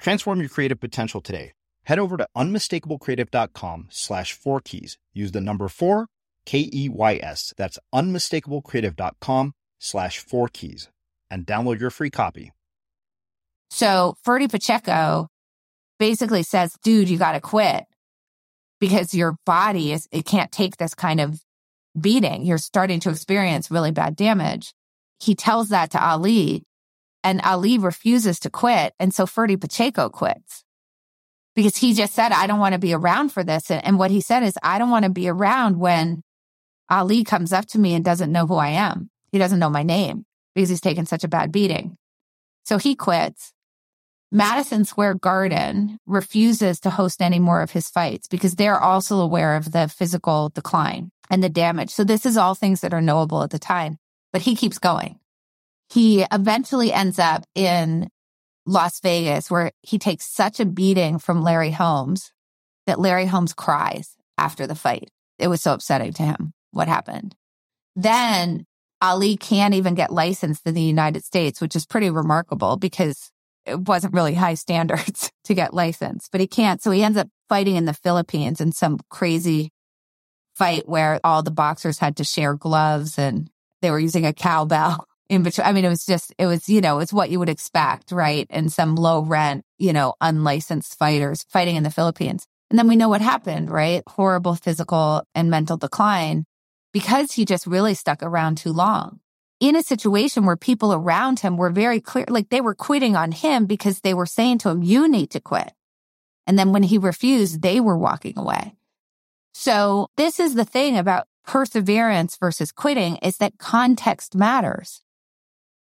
Transform your creative potential today. Head over to unmistakablecreative.com slash four keys. Use the number four, K E Y S. That's unmistakablecreative.com slash four keys and download your free copy. So Ferdy Pacheco basically says, dude, you got to quit because your body is, it can't take this kind of beating. You're starting to experience really bad damage. He tells that to Ali and Ali refuses to quit. And so Ferdy Pacheco quits because he just said, I don't want to be around for this. And, what he said is, I don't want to be around when Ali comes up to me and doesn't know who I am. He doesn't know my name because he's taken such a bad beating. So he quits. Madison Square Garden refuses to host any more of his fights because they're also aware of the physical decline and the damage. So this is all things that are knowable at the time, but he keeps going he eventually ends up in Las Vegas where he takes such a beating from Larry Holmes that Larry Holmes cries after the fight. It was so upsetting to him what happened. Then Ali can't even get licensed in the United States, which is pretty remarkable because it wasn't really high standards to get licensed, but he can't. So he ends up fighting in the Philippines in some crazy fight where all the boxers had to share gloves and they were using a cowbell in between. I mean, it was just, it was, you know, it's what you would expect, right? And some low rent, you know, unlicensed fighters fighting in the Philippines. And then we know what happened, right? Horrible physical and mental decline because he just really stuck around too long in a situation where people around him were very clear, like they were quitting on him because they were saying to him, you need to quit. And then when he refused, they were walking away. So this is the thing about perseverance versus quitting is that context matters.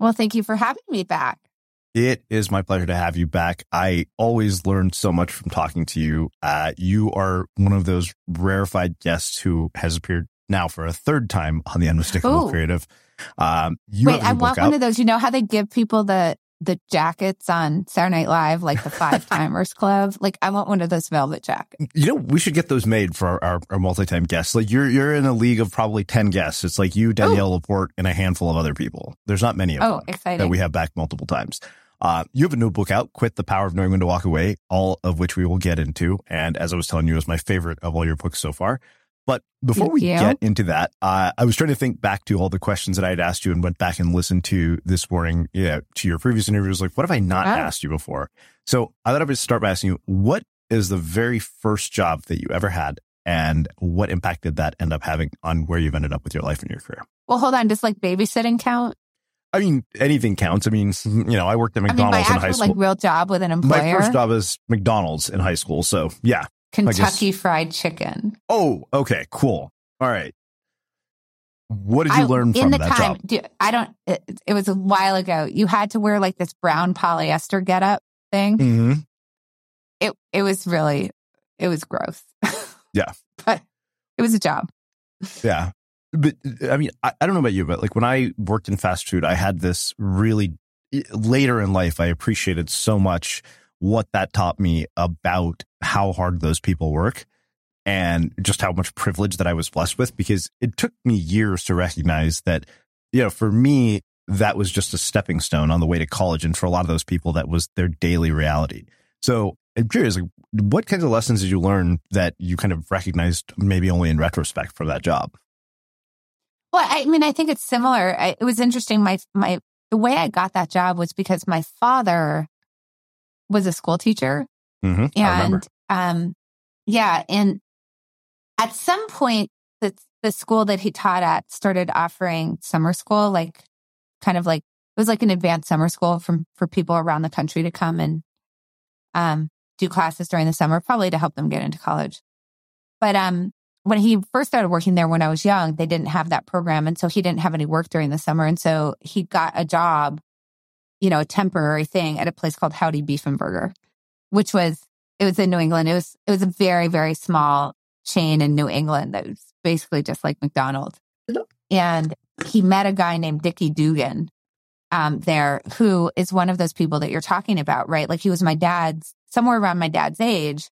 Well, thank you for having me back. It is my pleasure to have you back. I always learn so much from talking to you. Uh, you are one of those rarefied guests who has appeared now for a third time on the Unmistakable Ooh. Creative. Um, Wait, I want out. one of those. You know how they give people the the jackets on Saturday Night Live, like the Five Timers Club. Like, I want one of those velvet jackets. You know, we should get those made for our, our, our multi-time guests. Like, you're you're in a league of probably ten guests. It's like you, Danielle Ooh. LaPorte, and a handful of other people. There's not many of oh, them exciting. that we have back multiple times. Uh, you have a new book out, Quit the Power of Knowing When to Walk Away, all of which we will get into. And as I was telling you, is my favorite of all your books so far. But before we get into that, uh, I was trying to think back to all the questions that I had asked you and went back and listened to this morning, yeah, to your previous interviews. Like, what have I not oh. asked you before? So I thought I would start by asking you, what is the very first job that you ever had and what impact did that end up having on where you've ended up with your life and your career? Well, hold on. Does like babysitting count? I mean, anything counts. I mean, you know, I worked at McDonald's I mean, in high school. Like real job with an employer. My first job is McDonald's in high school. So yeah, Kentucky Fried Chicken. Oh, okay, cool. All right. What did you I, learn from in the that time, job? I don't. It, it, was a while ago. You had to wear like this brown polyester getup thing. Mm-hmm. It it was really it was gross. Yeah, but it was a job. Yeah, but I mean, I, I don't know about you, but like when I worked in fast food, I had this really later in life. I appreciated so much what that taught me about how hard those people work and just how much privilege that I was blessed with because it took me years to recognize that, you know, for me, that was just a stepping stone on the way to college. And for a lot of those people, that was their daily reality. So I'm curious, like, what kinds of lessons did you learn that you kind of recognized maybe only in retrospect from that job? Well, I mean, I think it's similar. I, it was interesting. My, my, the way I got that job was because my father was a school teacher. Mm-hmm. And, um, yeah. And at some point, the, the school that he taught at started offering summer school, like kind of like, it was like an advanced summer school from, for people around the country to come and, um, do classes during the summer, probably to help them get into college. But, um, when he first started working there when I was young, they didn't have that program. And so he didn't have any work during the summer. And so he got a job, you know, a temporary thing at a place called Howdy Beef and Burger, which was, it was in New England. It was, it was a very, very small chain in New England that was basically just like McDonald's. And he met a guy named Dickie Dugan um, there who is one of those people that you're talking about, right? Like he was my dad's, somewhere around my dad's age,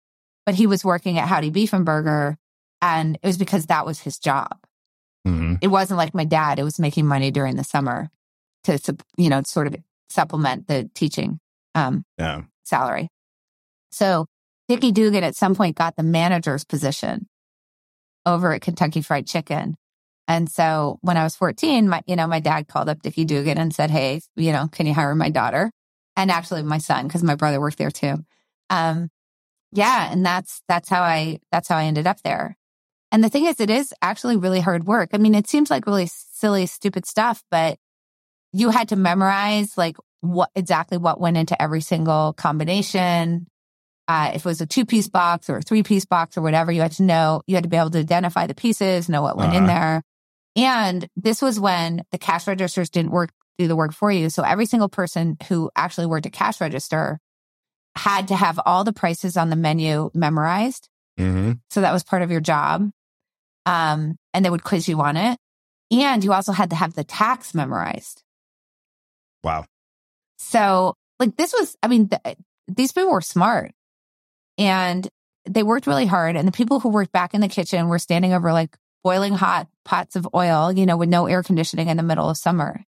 but he was working at Howdy Beef and Burger and it was because that was his job. Mm-hmm. It wasn't like my dad, it was making money during the summer to, you know, sort of supplement the teaching um, yeah. salary. So Dickie Dugan at some point got the manager's position over at Kentucky Fried Chicken. And so when I was 14, my, you know, my dad called up Dickie Dugan and said, Hey, you know, can you hire my daughter? And actually my son, because my brother worked there too. Um, yeah. And that's, that's how I, that's how I ended up there. And the thing is, it is actually really hard work. I mean, it seems like really silly, stupid stuff, but you had to memorize like what exactly what went into every single combination. Uh, if it was a two piece box or a three piece box or whatever, you had to know, you had to be able to identify the pieces, know what went uh-huh. in there. And this was when the cash registers didn't work, do the work for you. So every single person who actually worked a cash register had to have all the prices on the menu memorized. Mm-hmm. So that was part of your job um, and they would quiz you on it. And you also had to have the tax memorized. Wow. So, like, this was, I mean, th- these people were smart and they worked really hard. And the people who worked back in the kitchen were standing over like boiling hot pots of oil, you know, with no air conditioning in the middle of summer.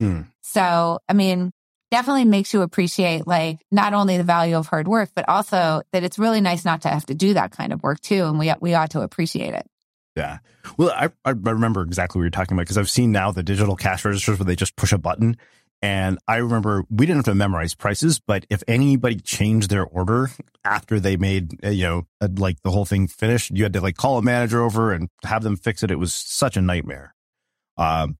Mm. So, I mean, definitely makes you appreciate like not only the value of hard work, but also that it's really nice not to have to do that kind of work too. And we, we ought to appreciate it. Yeah. Well, I, I remember exactly what you're talking about because I've seen now the digital cash registers where they just push a button. And I remember we didn't have to memorize prices, but if anybody changed their order after they made, uh, you know, uh, like the whole thing finished, you had to like call a manager over and have them fix it. It was such a nightmare. Um,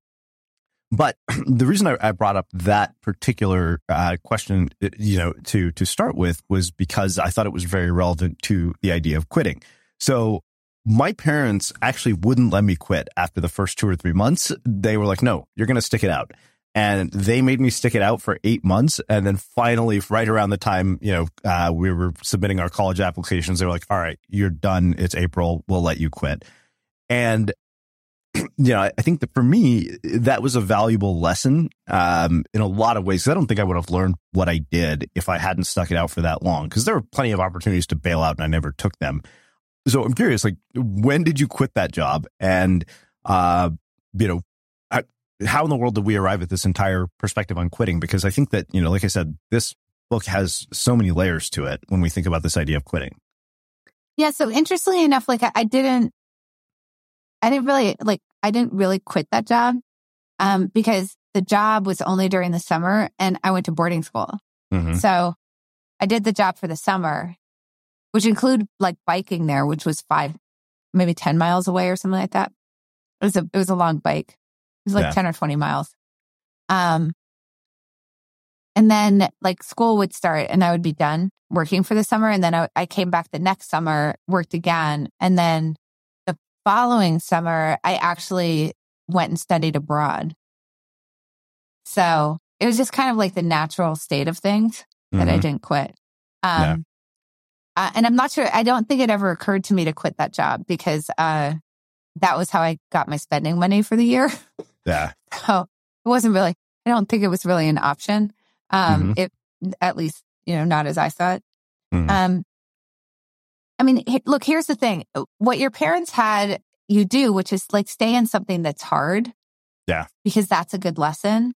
but the reason I, I brought up that particular uh, question, uh, you know, to to start with was because I thought it was very relevant to the idea of quitting. So my parents actually wouldn't let me quit after the first two or three months. They were like, no, you're going to stick it out. And they made me stick it out for eight months. And then finally, right around the time, you know, uh, we were submitting our college applications, they were like, all right, you're done. It's April. We'll let you quit. And, you know, I think that for me, that was a valuable lesson um, in a lot of ways. I don't think I would have learned what I did if I hadn't stuck it out for that long because there were plenty of opportunities to bail out and I never took them. So I'm curious, like, when did you quit that job? And, uh, you know, how in the world did we arrive at this entire perspective on quitting? Because I think that, you know, like I said, this book has so many layers to it when we think about this idea of quitting. Yeah. So interestingly enough, like I, I didn't, I didn't really, like, I didn't really quit that job, um, because the job was only during the summer and I went to boarding school. Mm-hmm. So I did the job for the summer which include like biking there, which was five, maybe 10 miles away or something like that. It was a, it was a long bike. It was like yeah. 10 or 20 miles. Um, and then like school would start and I would be done working for the summer. And then I, I came back the next summer, worked again. And then the following summer, I actually went and studied abroad. So it was just kind of like the natural state of things that mm-hmm. I didn't quit. Um, yeah. Uh, and I'm not sure, I don't think it ever occurred to me to quit that job because uh, that was how I got my spending money for the year. Yeah. so it wasn't really, I don't think it was really an option. Um, mm-hmm. It, at least, you know, not as I thought. Mm-hmm. Um, I mean, look, here's the thing. What your parents had you do, which is like stay in something that's hard. Yeah. Because that's a good lesson.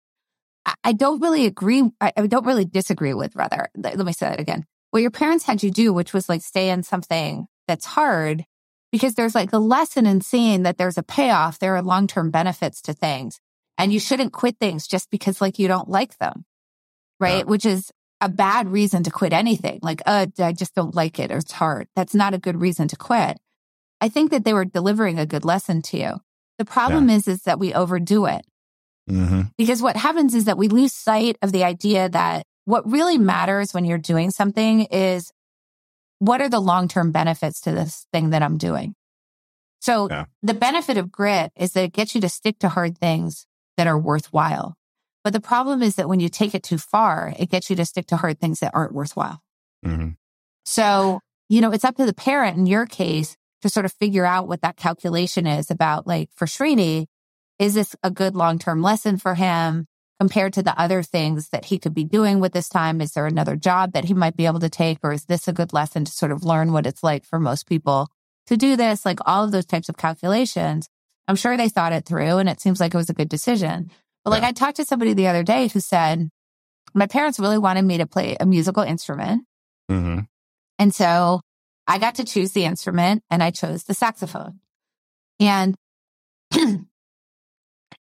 I don't really agree. I don't really disagree with rather. Let me say that again. What your parents had you do, which was like stay in something that's hard because there's like a lesson in seeing that there's a payoff. There are long-term benefits to things and you shouldn't quit things just because like you don't like them. Right. Yeah. Which is a bad reason to quit anything. Like, uh, I just don't like it or it's hard. That's not a good reason to quit. I think that they were delivering a good lesson to you. The problem yeah. is, is that we overdo it. Mm-hmm. Because what happens is that we lose sight of the idea that what really matters when you're doing something is what are the long term benefits to this thing that I'm doing? So yeah. the benefit of grit is that it gets you to stick to hard things that are worthwhile. But the problem is that when you take it too far, it gets you to stick to hard things that aren't worthwhile. Mm-hmm. So, you know, it's up to the parent in your case to sort of figure out what that calculation is about like for Srini, is this a good long term lesson for him compared to the other things that he could be doing with this time? Is there another job that he might be able to take? Or is this a good lesson to sort of learn what it's like for most people to do this? Like all of those types of calculations. I'm sure they thought it through and it seems like it was a good decision. But like yeah. I talked to somebody the other day who said, my parents really wanted me to play a musical instrument. Mm-hmm. And so I got to choose the instrument and I chose the saxophone. And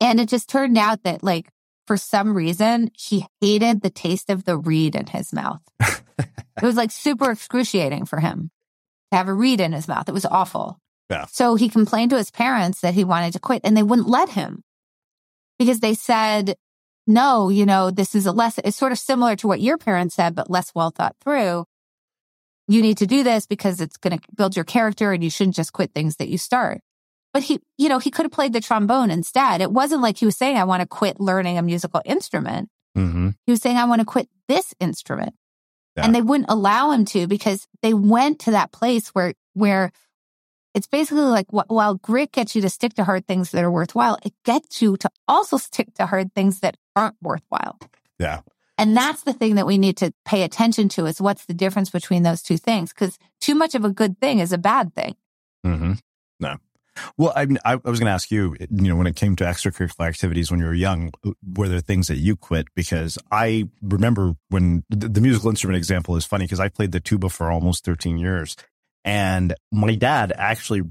And it just turned out that like for some reason, he hated the taste of the reed in his mouth. it was like super excruciating for him to have a reed in his mouth. It was awful. Yeah. So he complained to his parents that he wanted to quit and they wouldn't let him because they said, no, you know, this is a less, it's sort of similar to what your parents said, but less well thought through. You need to do this because it's going to build your character and you shouldn't just quit things that you start. But he, you know, he could have played the trombone instead. It wasn't like he was saying, I want to quit learning a musical instrument. Mm-hmm. He was saying, I want to quit this instrument. Yeah. And they wouldn't allow him to because they went to that place where, where it's basically like while grit gets you to stick to hard things that are worthwhile, it gets you to also stick to hard things that aren't worthwhile. Yeah. And that's the thing that we need to pay attention to is what's the difference between those two things? Because too much of a good thing is a bad thing. Mm-hmm. Well, I, I was going to ask you, you know, when it came to extracurricular activities when you were young, were there things that you quit? Because I remember when the, musical instrument example is funny because I played the tuba for almost 13 years. And my dad actually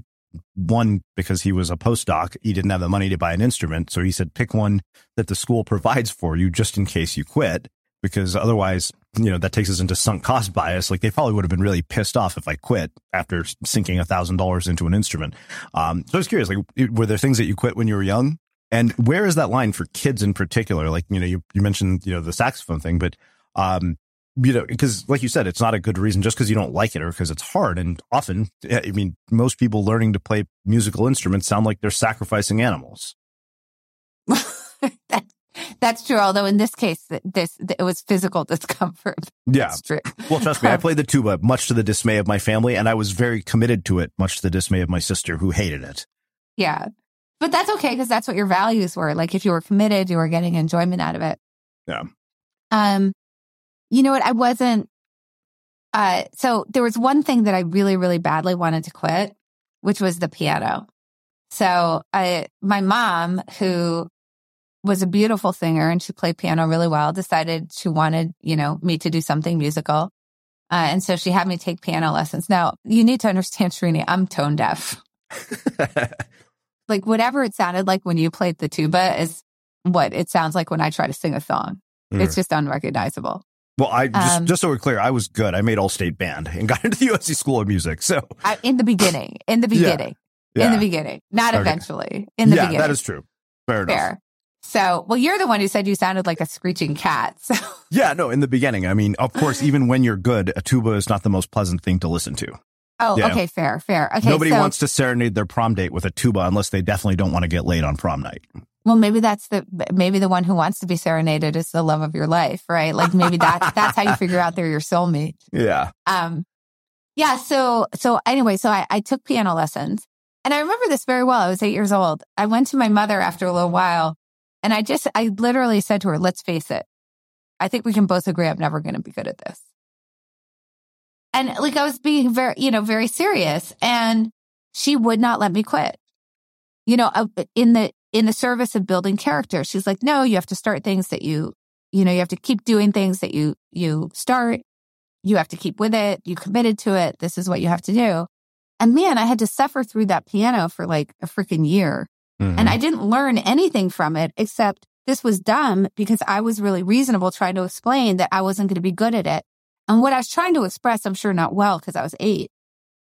one because he was a postdoc he didn't have the money to buy an instrument so he said pick one that the school provides for you just in case you quit because otherwise, you know, that takes us into sunk cost bias. Like they probably would have been really pissed off if I quit after sinking a thousand dollars into an instrument. Um, so I was curious, like, were there things that you quit when you were young? And where is that line for kids in particular? Like, you know, you, you mentioned, you know, the saxophone thing, but, um, you know, because like you said, it's not a good reason just because you don't like it or because it's hard. And often, I mean, most people learning to play musical instruments sound like they're sacrificing animals. that that's true. Although in this case, this it was physical discomfort. Yeah. well, trust me, I played the tuba much to the dismay of my family, and I was very committed to it, much to the dismay of my sister, who hated it. Yeah, but that's okay because that's what your values were. Like if you were committed, you were getting enjoyment out of it. Yeah. Um, you know what? I wasn't. Uh, so there was one thing that I really, really badly wanted to quit, which was the piano. So I, my mom, who was a beautiful singer and she played piano really well, decided she wanted, you know, me to do something musical. Uh, and so she had me take piano lessons. Now, you need to understand, Srini, I'm tone deaf. like whatever it sounded like when you played the tuba is what it sounds like when I try to sing a song. Mm. It's just unrecognizable. Well, I just, um, just so we're clear, I was good. I made all state band and got into the USC School of Music. So I, in the beginning, in the beginning, yeah. in the beginning, not okay. eventually. In the yeah, beginning, that is true. Fair enough. Fair. So, well, you're the one who said you sounded like a screeching cat. So. Yeah, no, in the beginning. I mean, of course, even when you're good, a tuba is not the most pleasant thing to listen to. Oh, yeah. okay, fair, fair. Okay, nobody so, wants to serenade their prom date with a tuba unless they definitely don't want to get laid on prom night. Well, maybe that's the maybe the one who wants to be serenaded is the love of your life, right? Like maybe that that's how you figure out they're your soulmate. Yeah. Um. Yeah. So so anyway, so I, I took piano lessons, and I remember this very well. I was eight years old. I went to my mother after a little while and I just, I literally said to her, let's face it. I think we can both agree I'm never going to be good at this. And like I was being very, you know, very serious and she would not let me quit. You know, uh, in the, in the service of building character, she's like, no, you have to start things that you, you know, you have to keep doing things that you, you start. You have to keep with it. You committed to it. This is what you have to do. And man, I had to suffer through that piano for like a freaking year. Mm-hmm. And I didn't learn anything from it except this was dumb because I was really reasonable trying to explain that I wasn't going to be good at it. And what I was trying to express, I'm sure not well because I was eight,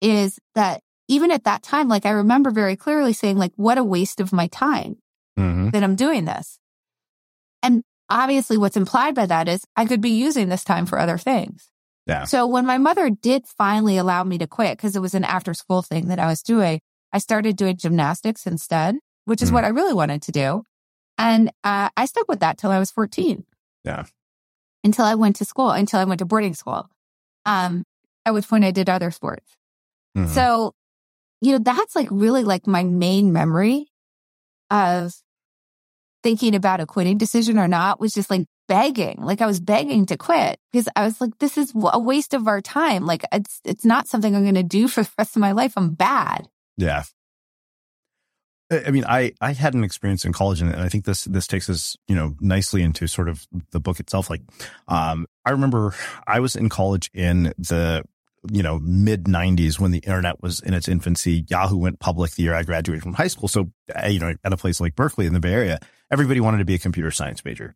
is that even at that time, like I remember very clearly saying like, what a waste of my time mm-hmm. that I'm doing this. And obviously what's implied by that is I could be using this time for other things. Yeah. So when my mother did finally allow me to quit because it was an after school thing that I was doing, I started doing gymnastics instead, which is mm. what I really wanted to do. And uh, I stuck with that till I was 14. Yeah. Until I went to school, until I went to boarding school. Um, at which point I did other sports. Mm-hmm. So, you know, that's like really like my main memory of thinking about a quitting decision or not was just like begging. Like I was begging to quit because I was like, this is a waste of our time. Like it's, it's not something I'm going to do for the rest of my life. I'm bad. Yeah. I mean, I, I had an experience in college and I think this, this takes us, you know, nicely into sort of the book itself. Like, um, I remember I was in college in the, you know, mid nineties when the internet was in its infancy. Yahoo went public the year I graduated from high school. So, uh, you know, at a place like Berkeley in the Bay Area, everybody wanted to be a computer science major.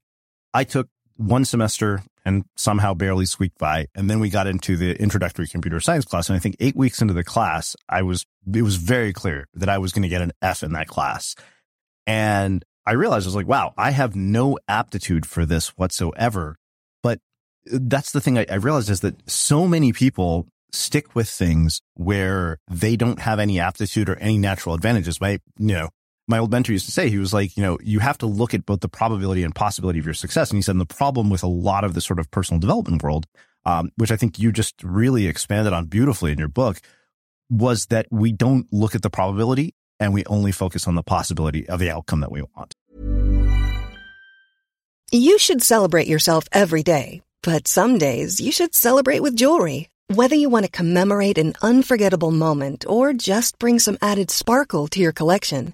I took one semester and somehow barely squeaked by. And then we got into the introductory computer science class. And I think eight weeks into the class, I was, it was very clear that I was going to get an F in that class. And I realized I was like, wow, I have no aptitude for this whatsoever. But uh, that's the thing I, I realized is that so many people stick with things where they don't have any aptitude or any natural advantages. My, you know, my old mentor used to say, he was like, you know, you have to look at both the probability and possibility of your success. And he said, and the problem with a lot of the sort of personal development world, um, which I think you just really expanded on beautifully in your book, was that we don't look at the probability and we only focus on the possibility of the outcome that we want. You should celebrate yourself every day, but some days you should celebrate with jewelry. Whether you want to commemorate an unforgettable moment or just bring some added sparkle to your collection,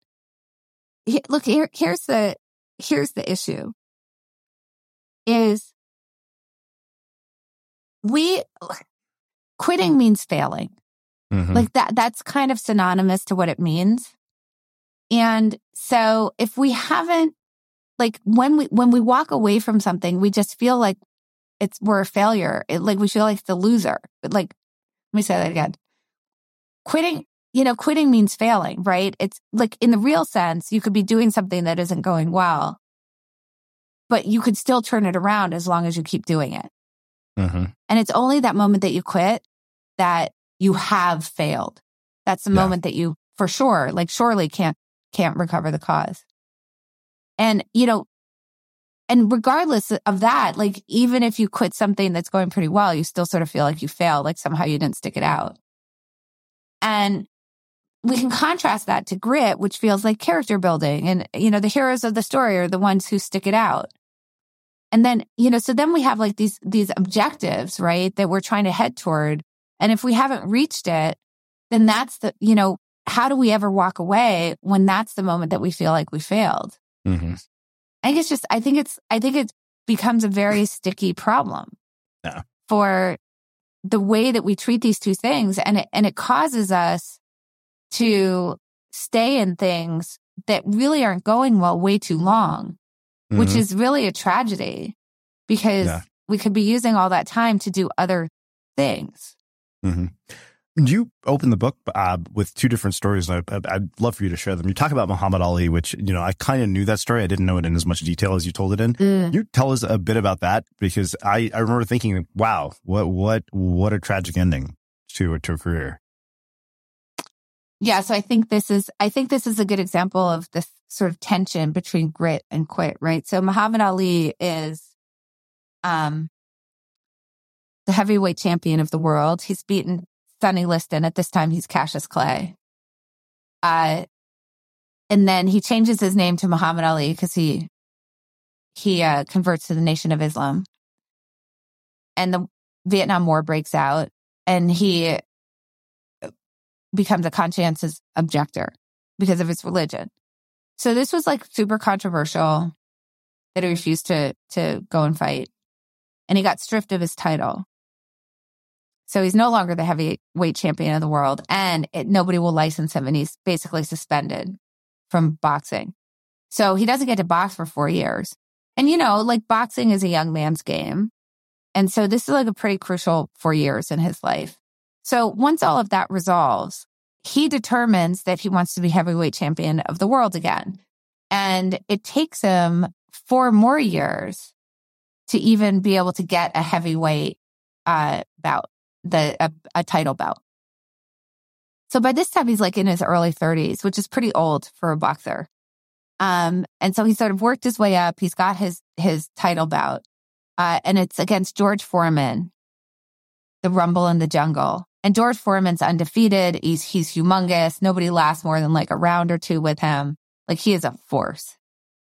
He- Look, here, here's the, here's the issue is we, quitting means failing. Mm-hmm. Like that, that's kind of synonymous to what it means. And so if we haven't, like when we, when we walk away from something, we just feel like it's, we're a failure. It, like we feel like the loser. Like, let me say that again. Quitting, you know, quitting means failing, right? It's like in the real sense, you could be doing something that isn't going well, but you could still turn it around as long as you keep doing it. Mm-hmm. And it's only that moment that you quit that you have failed. That's the Yeah. moment that you for sure, like surely can't can't recover the cause. And you know, and regardless of that, like even if you quit something that's going pretty well, you still sort of feel like you failed, like somehow you didn't stick it out. And we can contrast that to grit, which feels like character building. And, you know, the heroes of the story are the ones who stick it out. And then, you know, so then we have like these, these objectives, right? That we're trying to head toward. And if we haven't reached it, then that's the, you know, how do we ever walk away when that's the moment that we feel like we failed? Mm-hmm. I think it's just, I think it's, I think it becomes a very sticky problem. Yeah. For the way that we treat these two things. And it, and it causes us to stay in things that really aren't going well way too long, which is really a tragedy because Mm-hmm. Yeah. we could be using all that time to do other things. Mm-hmm. You open the book uh, with two different stories. and I, I'd love for you to share them. You talk about Muhammad Ali, which you know I kind of knew that story. I didn't know it in as much detail as you told it in. Mm. You tell us a bit about that because I, I remember thinking, wow, what what what a tragic ending to to a career. Yeah. So I think this is, I think this is a good example of this sort of tension between grit and quit, right? So Muhammad Ali is, um, the heavyweight champion of the world. He's beaten Sonny Liston. At this time, he's Cassius Clay. Uh, and then he changes his name to Muhammad Ali because he, he, uh, converts to the Nation of Islam. And the Vietnam War breaks out and he becomes a conscientious objector because of his religion. So this was like super controversial that he refused to to go and fight. And he got stripped of his title. So he's no longer the heavyweight champion of the world and it, nobody will license him and he's basically suspended from boxing. So he doesn't get to box for 4 years. And you know, like boxing is a young man's game. And so this is like a pretty crucial 4 years in his life. So once all of that resolves, he determines that he wants to be heavyweight champion of the world again. And it takes him four more years to even be able to get a heavyweight uh, bout, the a, a title bout. So by this time, he's like in his early 30s, which is pretty old for a boxer. Um, and so he sort of worked his way up. He's got his his title bout, uh, and it's against George Foreman, the Rumble in the Jungle. And George Foreman's undefeated. He's he's humongous. Nobody lasts more than like a round or two with him. Like he is a force.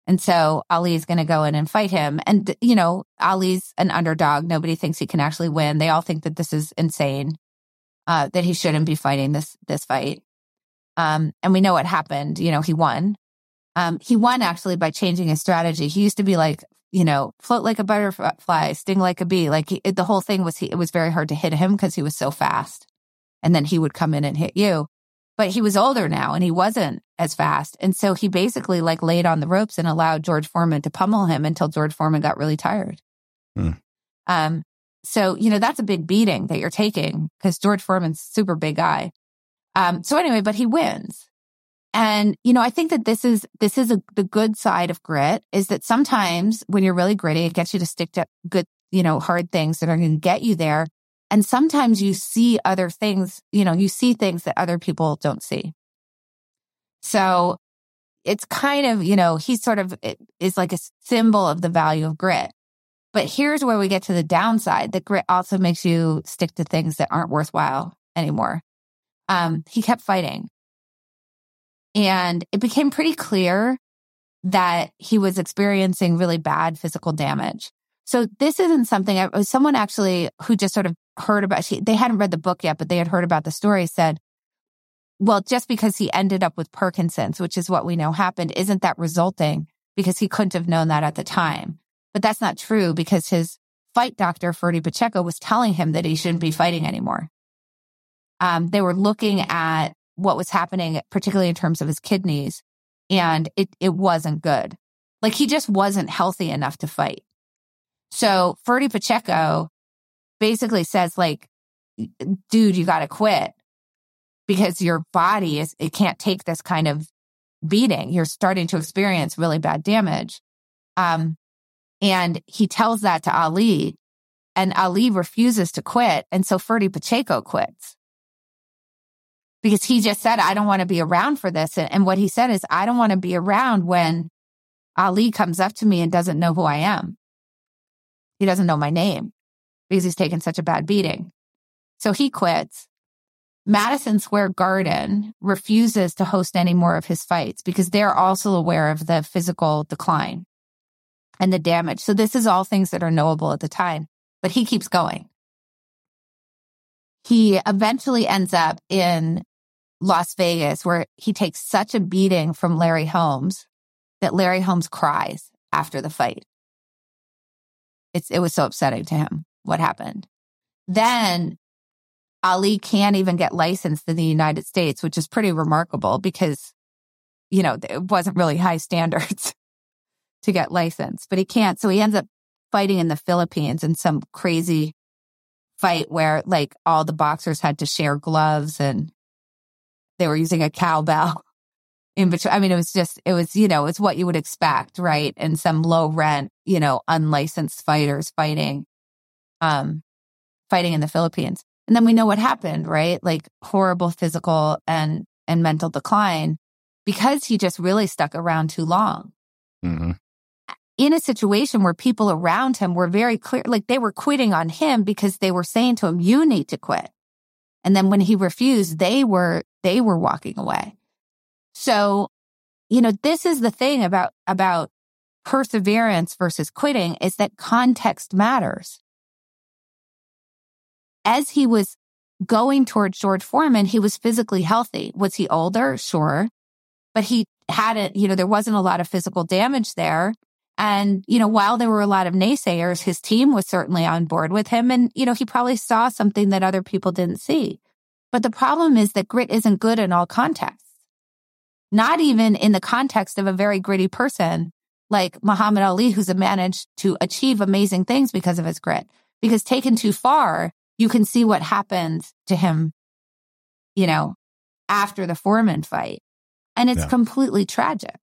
And so Ali's going to go in and fight him. And you know, Ali's an underdog. Nobody thinks he can actually win. They all think that this is insane. Uh, that he shouldn't be fighting this this fight. Um, and we know what happened. You know, he won. Um, he won actually by changing his strategy. He used to be like, you know, float like a butterfly, sting like a bee. Like he, the whole thing was, he, it was very hard to hit him because he was so fast. And then he would come in and hit you. but he was older now and he wasn't as fast. And so he basically like laid on the ropes and allowed George Foreman to pummel him until George Foreman got really tired. Hmm. Um, so, you know, that's a big beating that you're taking because George Foreman's super big guy. Um, so anyway, but he wins. And, you know, I think that this is, this is a, the good side of grit is that sometimes when you're really gritty, it gets you to stick to good, you know, hard things that are going to get you there. And sometimes you see other things, you know, you see things that other people don't see. So it's kind of, you know, he sort of is like a symbol of the value of grit. But here's where we get to the downside that grit also makes you stick to things that aren't worthwhile anymore. Um, he kept fighting. And it became pretty clear that he was experiencing really bad physical damage. So this isn't something I, uh, someone actually who just sort of heard about, she, they hadn't read the book yet, but they had heard about the story said, well, just because he ended up with Parkinson's, which is what we know happened, isn't that resulting because he couldn't have known that at the time. But that's not true because his fight doctor, Ferdy Pacheco, was telling him that he shouldn't be fighting anymore. Um, they were looking at what was happening, particularly in terms of his kidneys, and it, it wasn't good. Like he just wasn't healthy enough to fight. So Ferdy Pacheco basically says like, dude, you got to quit because your body is, it can't take this kind of beating. You're starting to experience really bad damage. Um, and he tells that to Ali and Ali refuses to quit. And so Ferdy Pacheco quits because he just said, I don't want to be around for this. And what he said is, I don't want to be around when Ali comes up to me and doesn't know who I am. He doesn't know my name because he's taken such a bad beating. So he quits. Madison Square Garden refuses to host any more of his fights because they're also aware of the physical decline and the damage. So this is all things that are knowable at the time, but he keeps going. He eventually ends up in Las Vegas, where he takes such a beating from Larry Holmes that Larry Holmes cries after the fight. It's, it was so upsetting to him what happened. Then Ali can't even get licensed in the United States, which is pretty remarkable because, you know, it wasn't really high standards to get licensed, but he can't. So he ends up fighting in the Philippines in some crazy fight where like all the boxers had to share gloves and they were using a cowbell in between. I mean, it was just, it was, you know, it's what you would expect, right? And some low rent, you know, unlicensed fighters fighting, um, fighting in the Philippines. And then we know what happened, right? Like horrible physical and, and mental decline because he just really stuck around too long. Mm-hmm. In a situation where people around him were very clear, like they were quitting on him because they were saying to him, you need to quit. And then when he refused, they were, they were walking away. So, you know, this is the thing about, about perseverance versus quitting is that context matters. As he was going towards George Foreman, he was physically healthy. Was he older? Sure. But he had it, you know, there wasn't a lot of physical damage there. And, you know, while there were a lot of naysayers, his team was certainly on board with him. And, you know, he probably saw something that other people didn't see. But the problem is that grit isn't good in all contexts. Not even in the context of a very gritty person like Muhammad Ali, who's managed to achieve amazing things because of his grit. Because taken too far, you can see what happened to him, you know, after the Foreman fight. And it's Yeah. completely tragic.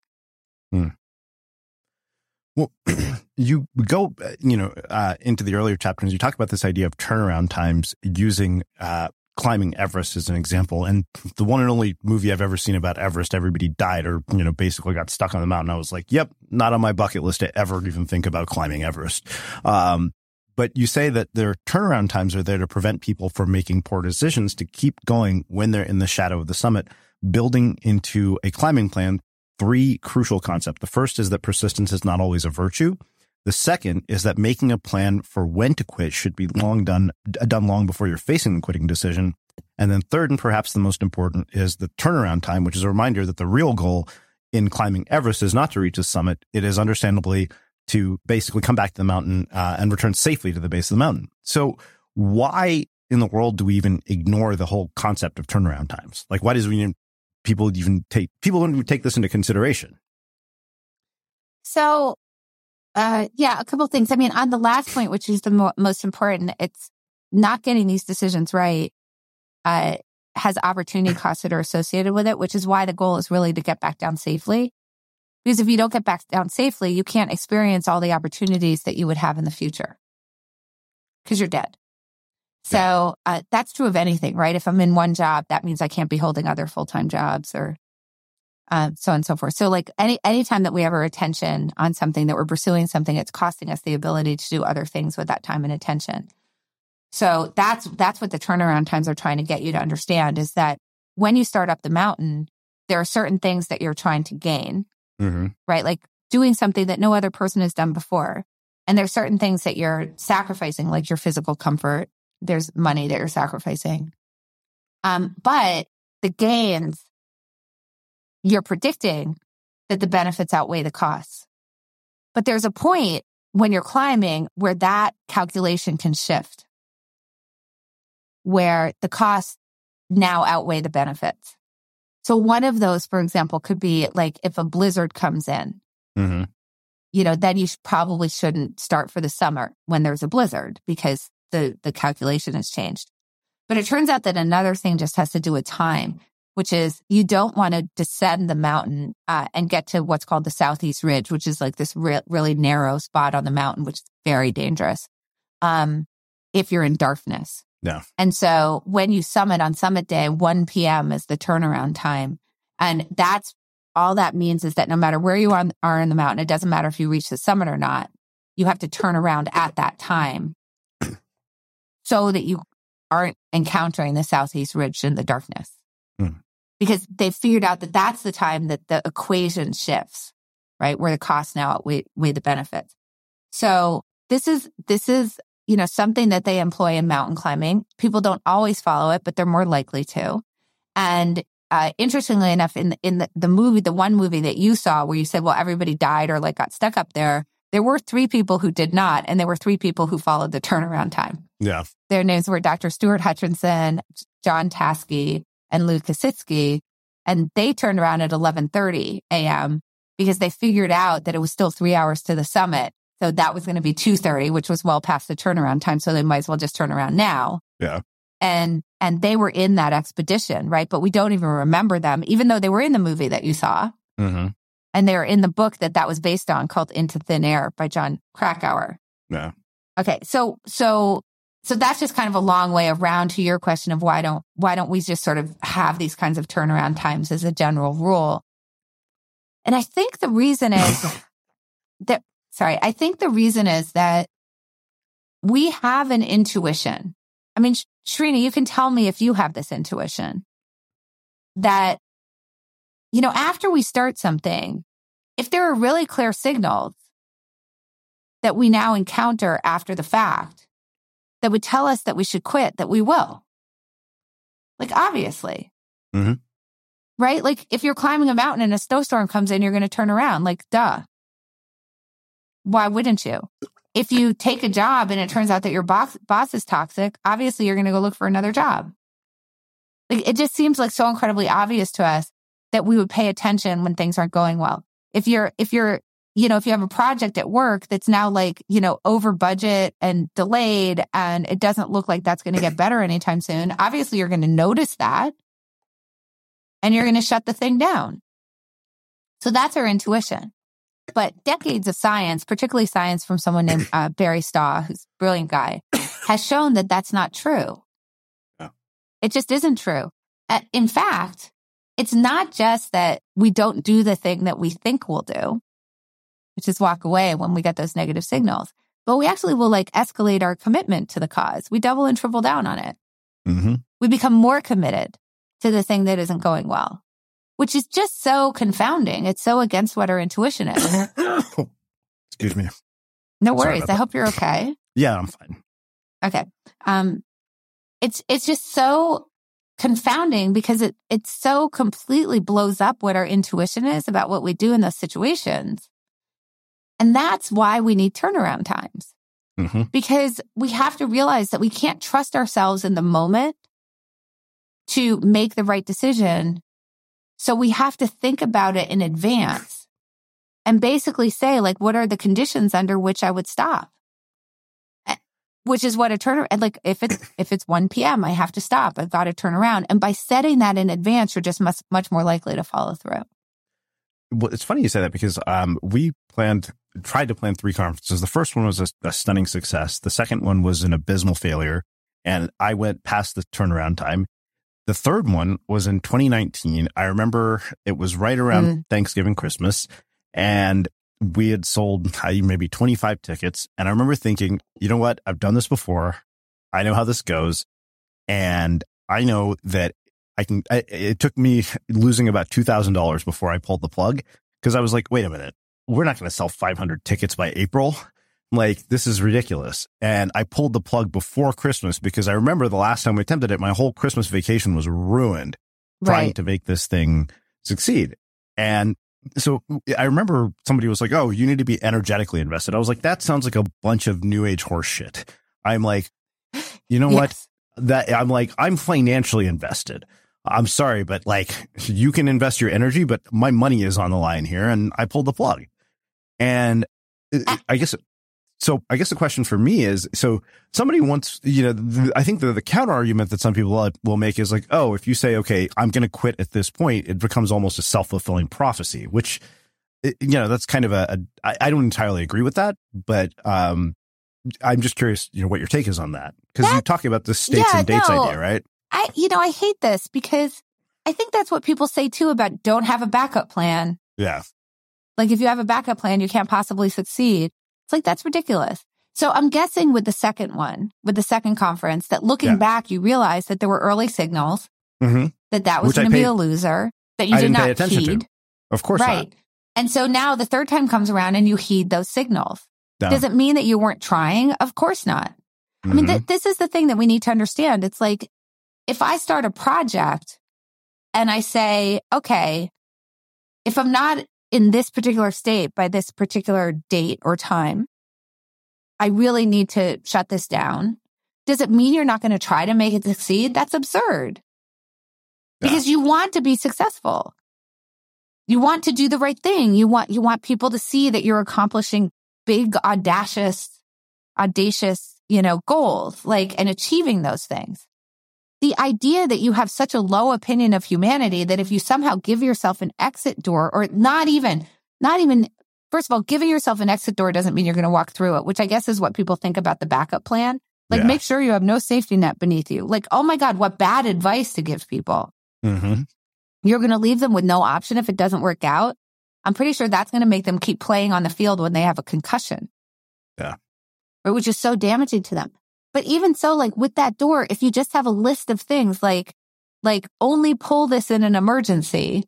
Well, you go, uh, you know, uh, into the earlier chapters. You talk about this idea of turnaround times using uh, climbing Everest as an example. And the one and only movie I've ever seen about Everest, everybody died or you know basically got stuck on the mountain. I was like, "Yep, not on my bucket list to ever even think about climbing Everest." Um, but you say that their turnaround times are there to prevent people from making poor decisions to keep going when they're in the shadow of the summit, building into a climbing plan three crucial concepts. The first is that persistence is not always a virtue. The second is that making a plan for when to quit should be long done, done long before you're facing the quitting decision. And then third, and perhaps the most important is the turnaround time, which is a reminder that the real goal in climbing Everest is not to reach the summit. It is understandably to basically come back to the mountain uh, and return safely to the base of the mountain. So why in the world do we even ignore the whole concept of turnaround times? Like, why does we even, people even take, people don't even take this into consideration? So, uh, yeah, a couple of things. I mean, on the last point, which is the mo- most important, it's not getting these decisions right, uh, has opportunity costs that are associated with it, which is why the goal is really to get back down safely. Because if you don't get back down safely, you can't experience all the opportunities that you would have in the future because you're dead. So uh, that's true of anything, right? If I'm in one job, that means I can't be holding other full time jobs or um, so on and so forth. So like any anytime that we have our attention on something that we're pursuing something, it's costing us the ability to do other things with that time and attention. So that's that's what the turnaround times are trying to get you to understand is that when you start up the mountain, there are certain things that you're trying to gain, Mm-hmm. right? Like doing something that no other person has done before. And there's certain things that you're sacrificing, like your physical comfort. There's money that you're sacrificing. Um, but the gains, you're predicting that the benefits outweigh the costs. But there's a point when you're climbing where that calculation can shift, where the costs now outweigh the benefits. So one of those, for example, could be like if a blizzard comes in, Mm-hmm. you know, then you sh- probably shouldn't start for the summer when there's a blizzard because the, the calculation has changed. But it turns out that another thing just has to do with time, which is you don't want to descend the mountain uh, and get to what's called the Southeast Ridge, which is like this re- really narrow spot on the mountain, which is very dangerous. Um, if you're in darkness. Yeah. And so when you summit on summit day, 1 p.m. is the turnaround time. And that's all that means is that no matter where you are, are in the mountain, it doesn't matter if you reach the summit or not, you have to turn around at that time so that you aren't encountering the Southeast Ridge in the darkness. Because they've figured out that that's the time that the equation shifts, right? Where the costs now outweigh weigh the benefits. So this is, this is, you know, something that they employ in mountain climbing. People don't always follow it, but they're more likely to. And uh, interestingly enough, in the, in the, the movie, the one movie that you saw where you said, well, everybody died or like got stuck up there, there were three people who did not, and there were three people who followed the turnaround time. Yeah. Their names were Dr. Stuart Hutchison, John Taske, and Lou Kasischke, and they turned around at 11:30 a.m. because they figured out that it was still three hours to the summit, so that was going to be 2:30, which was well past the turnaround time. So they might as well just turn around now. Yeah. And and they were in that expedition, right? But we don't even remember them, even though they were in the movie that you saw, Mm-hmm. and they were in the book that that was based on, called Into Thin Air by Jon Krakauer. Yeah. Okay. So, so, so that's just kind of a long way around to your question of why don't, why don't we just sort of have these kinds of turnaround times as a general rule? And I think the reason is that, sorry, I think the reason is that we have an intuition. I mean, Sh- Srini, you can tell me if you have this intuition that, you know, after we start something, if there are really clear signals that we now encounter after the fact that would tell us that we should quit, that we will. Like, obviously. Mhm. Right? Like, if you're climbing a mountain and a snowstorm comes in, you're going to turn around. Like, duh. Why wouldn't you? If you take a job and it turns out that your boss, boss is toxic, obviously you're going to go look for another job. Like, it just seems like so incredibly obvious to us that we would pay attention when things aren't going well. If you're, if you're, you know, if you have a project at work that's now like, you know, over budget and delayed and it doesn't look like that's going to get better anytime soon, obviously you're going to notice that and you're going to shut the thing down. So that's our intuition. But decades of science, particularly science from someone named uh, Barry Staw, who's a brilliant guy, has shown that that's not true. Yeah. It just isn't true. Uh, in fact, it's not just that we don't do the thing that we think we'll do, which is walk away when we get those negative signals, but we actually will like escalate our commitment to the cause. We double and triple down on it. Mm-hmm. We become more committed to the thing that isn't going well, which is just so confounding. It's so against what our intuition is. Excuse me. No worries. I that. hope you're okay. Yeah, I'm fine. Okay. Um, it's, it's just so confounding because it, it so completely blows up what our intuition is about what we do in those situations. And that's why we need turnaround times. hmm because we have to realize that we can't trust ourselves in the moment to make the right decision. So we have to think about it in advance and basically say, like, what are the conditions under which I would stop? Eh, Which is what a turn and like if it's if it's 1 p.m. I have to stop. I've got to turn around. And by setting that in advance, you're just much much more likely to follow through. Well, it's funny you say that because um, we planned, tried to plan three conferences. The first one was a, a stunning success. The second one was an abysmal failure, and I went past the turnaround time. The third one was in 2019. I remember it was right around Mm. Thanksgiving, Christmas, and we had sold maybe 25 tickets. And I remember thinking, you know what? I've done this before. I know how this goes. And I know that I can, I, it took me losing about $2,000 before I pulled the plug because I was like, wait a minute, we're not going to sell 500 tickets by April. Like, this is ridiculous. And I pulled the plug before Christmas because I remember the last time we attempted it, my whole Christmas vacation was ruined trying to make this thing succeed. And so I remember somebody was like, Oh, you need to be energetically invested. I was like, that sounds like a bunch of new age horse shit. I'm like, you know what? That I'm like, I'm financially invested. I'm sorry, but like you can invest your energy, but my money is on the line here. And I pulled the plug. And uh, I guess, so I guess the question for me is, so somebody wants, you know, the, I think the, the counter argument that some people will- will make is like, oh, if you say, okay, I'm going to quit at this point, it becomes almost a self fulfilling prophecy, which, you know, that's kind of a, a I, I don't entirely agree with that, but, um, I'm just curious, you know, what your take is on that. Cause you talk about the states Yeah, and dates no. idea, right? I, you know, I hate this because I think that's what people say too about don't have a backup plan. Yeah. Like if you have a backup plan, you can't possibly succeed. It's like, that's ridiculous. So I'm guessing with the second one, with the second conference, that looking Yeah. back, you realize that there were early signals Mm-hmm. that that was going to be a loser, that you I did not attention to. heed. Of course right. not. And so now the third time comes around and you heed those signals. Does it mean that you weren't trying? Of course not. I mean, Mhm. th- this is the thing that we need to understand. It's like if I start a project and I say, okay, if I'm not in this particular state by this particular date or time, I really need to shut this down. Does it mean you're not going to try to make it succeed? That's absurd. Yeah. Because you want to be successful. You want to do the right thing. You want, you want people to see that you're accomplishing big, audacious, audacious, you know, goals, like, and achieving those things. The idea that you have such a low opinion of humanity that if you somehow give yourself an exit door or not even, not even, first of all, giving yourself an exit door doesn't mean you're going to walk through it, which I guess is what people think about the backup plan. Like, Yeah. make sure you have no safety net beneath you. Like, oh my God, what bad advice to give people. Mhm. You're going to leave them with no option if it doesn't work out. I'm pretty sure that's going to make them keep playing on the field when they have a concussion. Yeah. Which is so damaging to them. But even so, like with that door, if you just have a list of things like, like only pull this in an emergency,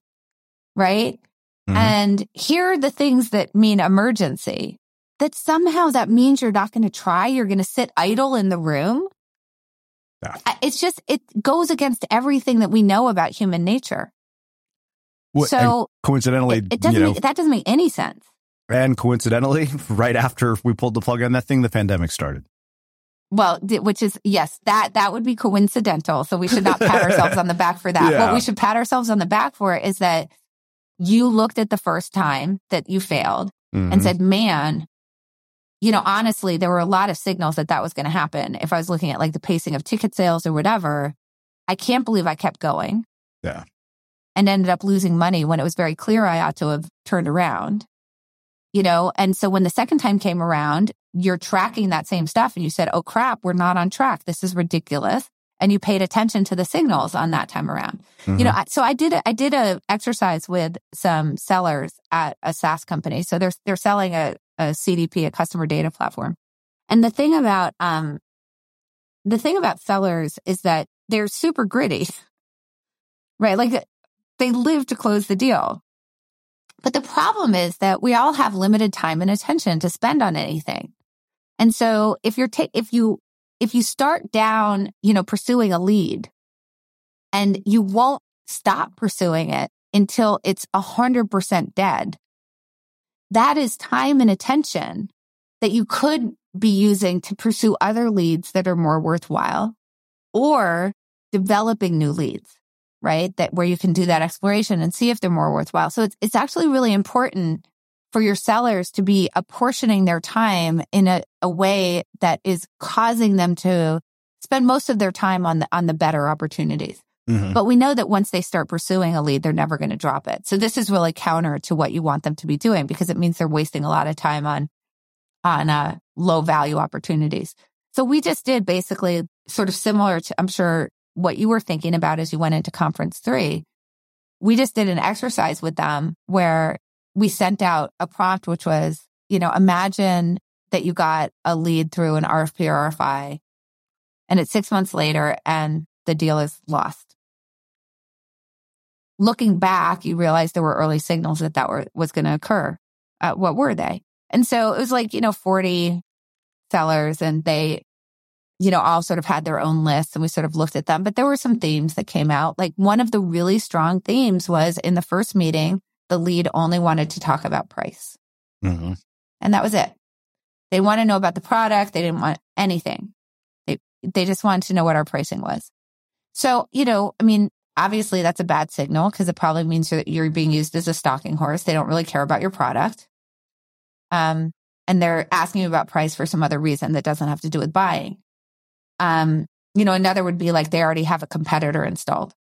right? Mhm. And here are the things that mean emergency, that somehow that means you're not going to try. You're going to sit idle in the room. Yeah. It's just, it goes against everything that we know about human nature. And so coincidentally, it, it doesn't you know, make, that doesn't make any sense. and coincidentally, right after we pulled the plug on that thing, the pandemic started. Well, which is yes, that that would be coincidental. So we should not pat ourselves on the back for that. Yeah. What we should pat ourselves on the back for is that you looked at the first time that you failed and Mhm. said, "Man, you know, honestly, there were a lot of signals that that was going to happen. If I was looking at like the pacing of ticket sales or whatever, I can't believe I kept going." Yeah. And ended up losing money when it was very clear I ought to have turned around. You know, and so when the second time came around, you're tracking that same stuff and you said, Oh crap, we're not on track. This is ridiculous. And you paid attention to the signals on that time around. You know, so I did a, I did a exercise with some sellers at a SaaS company. So they're they're selling a, a CDP, a customer data platform. And the thing about um the thing about sellers is that they're super gritty. Right? Like they live to close the deal. But the problem is that we all have limited time and attention to spend on anything. And so if you're ta- if you if you start down, you know, pursuing a lead and you won't stop pursuing it until it's a hundred percent dead, that is time and attention that you could be using to pursue other leads that are more worthwhile or developing new leads, right? That where you can do that exploration and see if they're more worthwhile. So it's, it's actually really important for your sellers to be apportioning their time in a, a way that is causing them to spend most of their time on the, on the better opportunities. Mm-hmm. But we know that once they start pursuing a lead, they're never going to drop it. So this is really counter to what you want them to be doing because it means they're wasting a lot of time on, on, uh, low value opportunities. So we just did basically sort of similar to, I'm sure what you were thinking about as you went into conference three. We just did an exercise with them where we sent out a prompt, which was, you know, imagine that you got a lead through an RFP or RFI and it's six months later and the deal is lost. Looking back, you realize there were early signals that that were, was going to occur. Uh, what were they? And so it was like, you know, 40 sellers and they, you know, all sort of had their own lists and we sort of looked at them, but there were some themes that came out. Like one of the really strong themes was in the first meeting, the lead only wanted to talk about price. Mm-hmm. And that was it. They want to know about the product. They didn't want anything. They, they just wanted to know what our pricing was. So, you know, I mean, obviously that's a bad signal because it probably means that you're being used as a stalking horse. They don't really care about your product. Um, and they're asking you about price for some other reason that doesn't have to do with buying. Um, you know, another would be like they already have a competitor installed.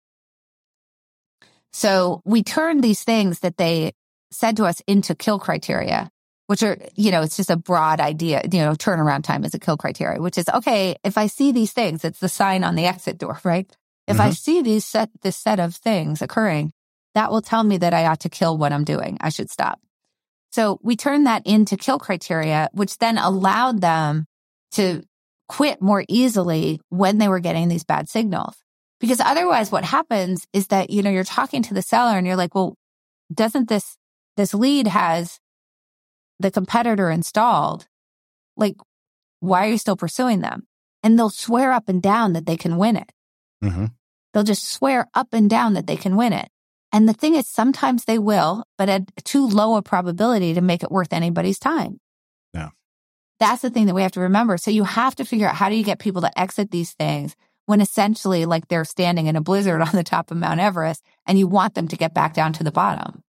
So we turned these things that they said to us into kill criteria, which are, you know, it's just a broad idea, you know, turnaround time is a kill criteria, which is okay. If I see these things, it's the sign on the exit door, right? If mm-hmm. I see these set, this set of things occurring, that will tell me that I ought to kill what I'm doing. I should stop. So we turned that into kill criteria, which then allowed them to quit more easily when they were getting these bad signals. Because otherwise what happens is that, you know, you're talking to the seller and you're like, well, doesn't this, this lead has the competitor installed? Like, why are you still pursuing them? And they'll swear up and down that they can win it. Mm-hmm. They'll just swear up and down that they can win it. And the thing is, sometimes they will, but at too low a probability to make it worth anybody's time. Yeah. That's the thing that we have to remember. So you have to figure out how do you get people to exit these things when essentially like they're standing in a blizzard on the top of Mount Everest and you want them to get back down to the bottom.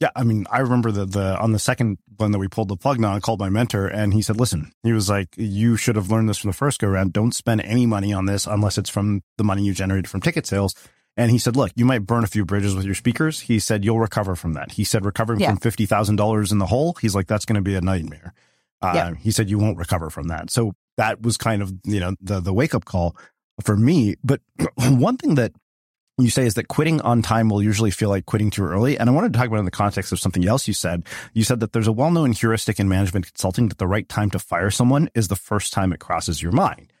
Yeah, I mean, I remember the the on the second one that we pulled the plug on, I called my mentor and he said, "Listen, he was like, you should have learned this from the first go around. Don't spend any money on this unless it's from the money you generated from ticket sales." And he said, "Look, you might burn a few bridges with your speakers." He said, "You'll recover from that." He said, "Recovering yeah. from fifty thousand dollars in the hole," he's like, "That's going to be a nightmare." Uh, yeah. He said, "You won't recover from that." So that was kind of you know the the wake up call for me. But one thing that you say is that quitting on time will usually feel like quitting too early. And I wanted to talk about in the context of something else you said. You said that there's a well-known heuristic in management consulting that the right time to fire someone is the first time it crosses your mind.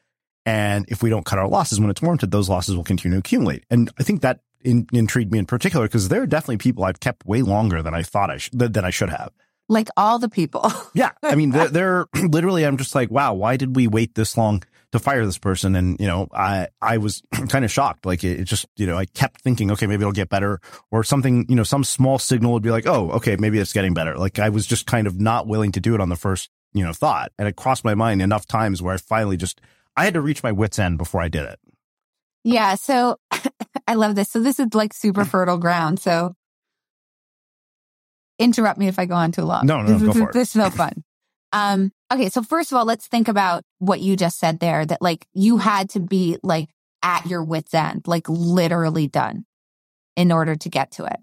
And if we don't cut our losses when it's warranted, those losses will continue to accumulate. And I think that in, intrigued me in particular because there are definitely people I've kept way longer than I thought I sh- than I should have. Like all the people. yeah. I mean, they're, they're literally, I'm just like, wow, why did we wait this long to fire this person. And, you know, I, I was kind of shocked. Like it, it, just, you know, I kept thinking, okay, maybe it'll get better or something, you know, some small signal would be like, oh, okay, maybe it's getting better. Like I was just kind of not willing to do it on the first, you know, thought. And it crossed my mind enough times where I finally just, I had to reach my wits end before I did it. Yeah. So I love this. So this is like super fertile ground. So interrupt me if I go on too long. No, no, no go for it. This is no fun. Um, okay. So first of all, let's think about what you just said there that like you had to be like at your wit's end, like literally done in order to get to it.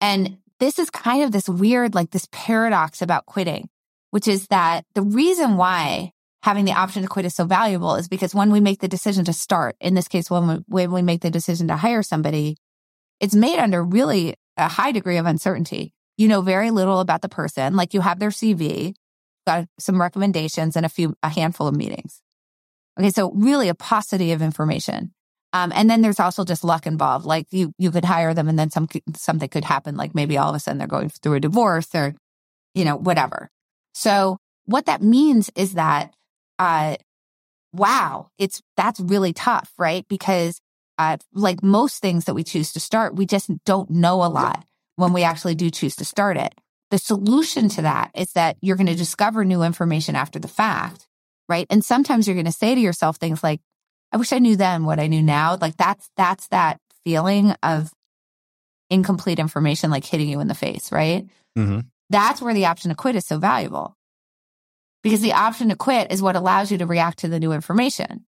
And this is kind of this weird, like this paradox about quitting, which is that the reason why having the option to quit is so valuable is because when we make the decision to start, in this case, when we, when we make the decision to hire somebody, it's made under really a high degree of uncertainty. You know very little about the person. Like you have their CV, got some recommendations and a few, a handful of meetings. Okay. So really a paucity of information. Um, and then there's also just luck involved. Like you, you could hire them and then some, something could happen. Like maybe all of a sudden they're going through a divorce or, you know, whatever. So what that means is that, uh, wow, it's, that's really tough, right? Because, uh, like most things that we choose to start, we just don't know a lot when we actually do choose to start it. The solution to that is that you're going to discover new information after the fact, right? And sometimes you're going to say to yourself things like, I wish I knew then what I knew now. Like that's, that's that feeling of incomplete information, like hitting you in the face, right? Mm-hmm. That's where the option to quit is so valuable because the option to quit is what allows you to react to the new information.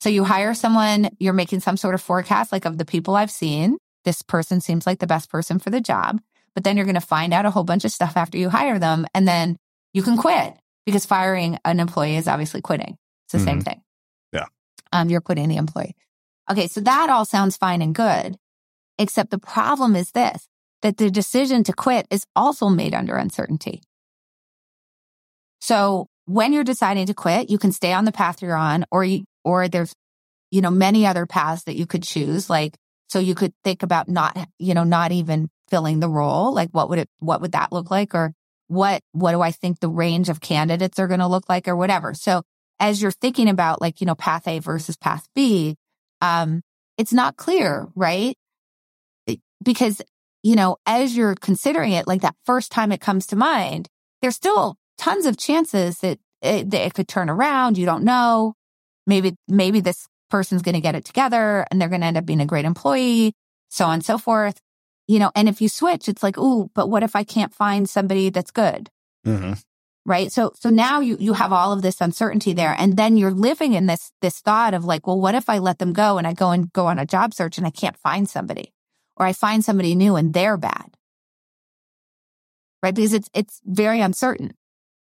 So you hire someone, you're making some sort of forecast, like of the people I've seen. This person seems like the best person for the job but then you're going to find out a whole bunch of stuff after you hire them and then you can quit because firing an employee is obviously quitting. It's the mm-hmm. same thing. Yeah. Um, you're quitting the employee. Okay. So that all sounds fine and good, except the problem is this, that the decision to quit is also made under uncertainty. So when you're deciding to quit, you can stay on the path you're on or you, or there's, you know, many other paths that you could choose. Like, so you could think about not, you know, not even filling the role? Like what would it, what would that look like? Or what, what do I think the range of candidates are going to look like or whatever? So as you're thinking about like, you know, path A versus path B, um, it's not clear, right? Because, you know, as you're considering it, like that first time it comes to mind, there's still tons of chances that it, that it could turn around. You don't know. Maybe, maybe this person's going to get it together and they're going to end up being a great employee, so on and so forth you know, and if you switch, it's like, ooh, but what if I can't find somebody that's good? Mm-hmm. Right. So, so now you, you have all of this uncertainty there. And then you're living in this, this thought of like, well, what if I let them go and I go and go on a job search and I can't find somebody or I find somebody new and they're bad. Right. Because it's, it's very uncertain.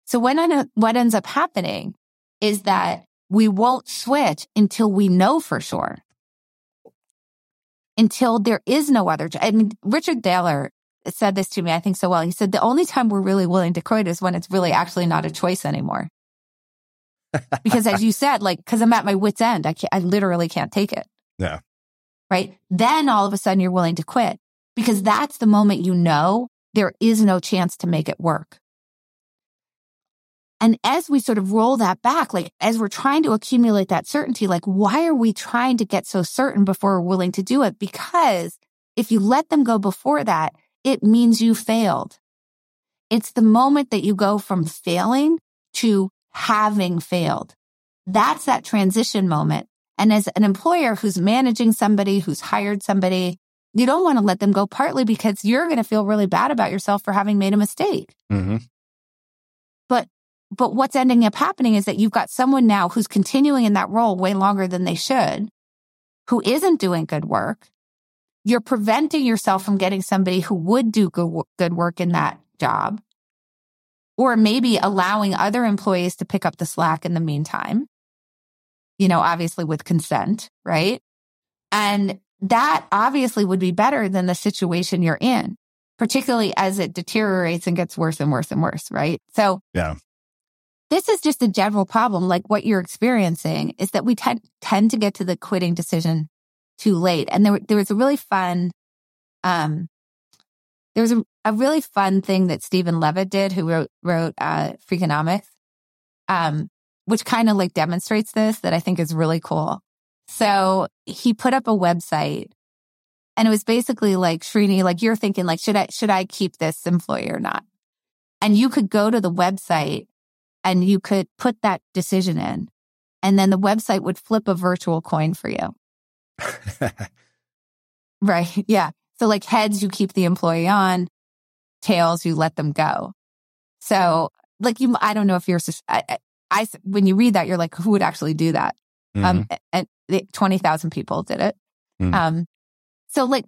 So when, I, what ends up happening is that we won't switch until we know for sure until there is no other. I mean, Richard Thaler said this to me, I think so well. He said the only time we're really willing to quit is when it's really actually not a choice anymore. because as you said, like, cause I'm at my wit's end. I can't, I literally can't take it. Yeah. Right. Then all of a sudden you're willing to quit because that's the moment you know there is no chance to make it work. And as we sort of roll that back, like as we're trying to accumulate that certainty, like why are we trying to get so certain before we're willing to do it? Because if you let them go before that, it means you failed. It's the moment that you go from failing to having failed. That's that transition moment. And as an employer who's managing somebody, who's hired somebody, you don't want to let them go partly because you're going to feel really bad about yourself for having made a mistake. Mm-hmm. But what's ending up happening is that you've got someone now who's continuing in that role way longer than they should, who isn't doing good work. You're preventing yourself from getting somebody who would do good work in that job, or maybe allowing other employees to pick up the slack in the meantime. You know, obviously with consent, right? And that obviously would be better than the situation you're in, particularly as it deteriorates and gets worse and worse and worse, right? So, yeah this is just a general problem. Like what you're experiencing is that we tend, tend to get to the quitting decision too late. And there, there was a really fun, um, there was a, a really fun thing that Steven Levitt did, who wrote, wrote, uh, Freakonomics, um, which kind of like demonstrates this that I think is really cool. So he put up a website and it was basically like Srini, like you're thinking like, should I, should I keep this employee or not? And you could go to the website and you could put that decision in and then the website would flip a virtual coin for you. right. Yeah. So like heads, you keep the employee on tails, you let them go. So like you, I don't know if you're, I, I when you read that, you're like, who would actually do that? Um, mm-hmm. Um, and 20,000 people did it. Mm. Um, so like,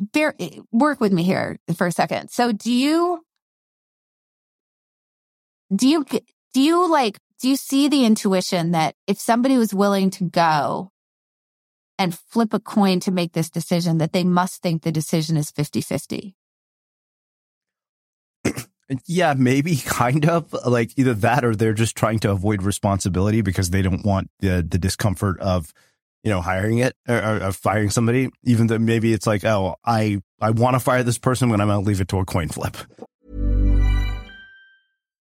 bear, work with me here for a second. So do you, do you do you like, do you see the intuition that if somebody was willing to go and flip a coin to make this decision, that they must think the decision is 50 50? Yeah, maybe kind of like either that or they're just trying to avoid responsibility because they don't want the the discomfort of you know hiring it or, or firing somebody. Even though maybe it's like, oh, I I want to fire this person when I'm going to leave it to a coin flip.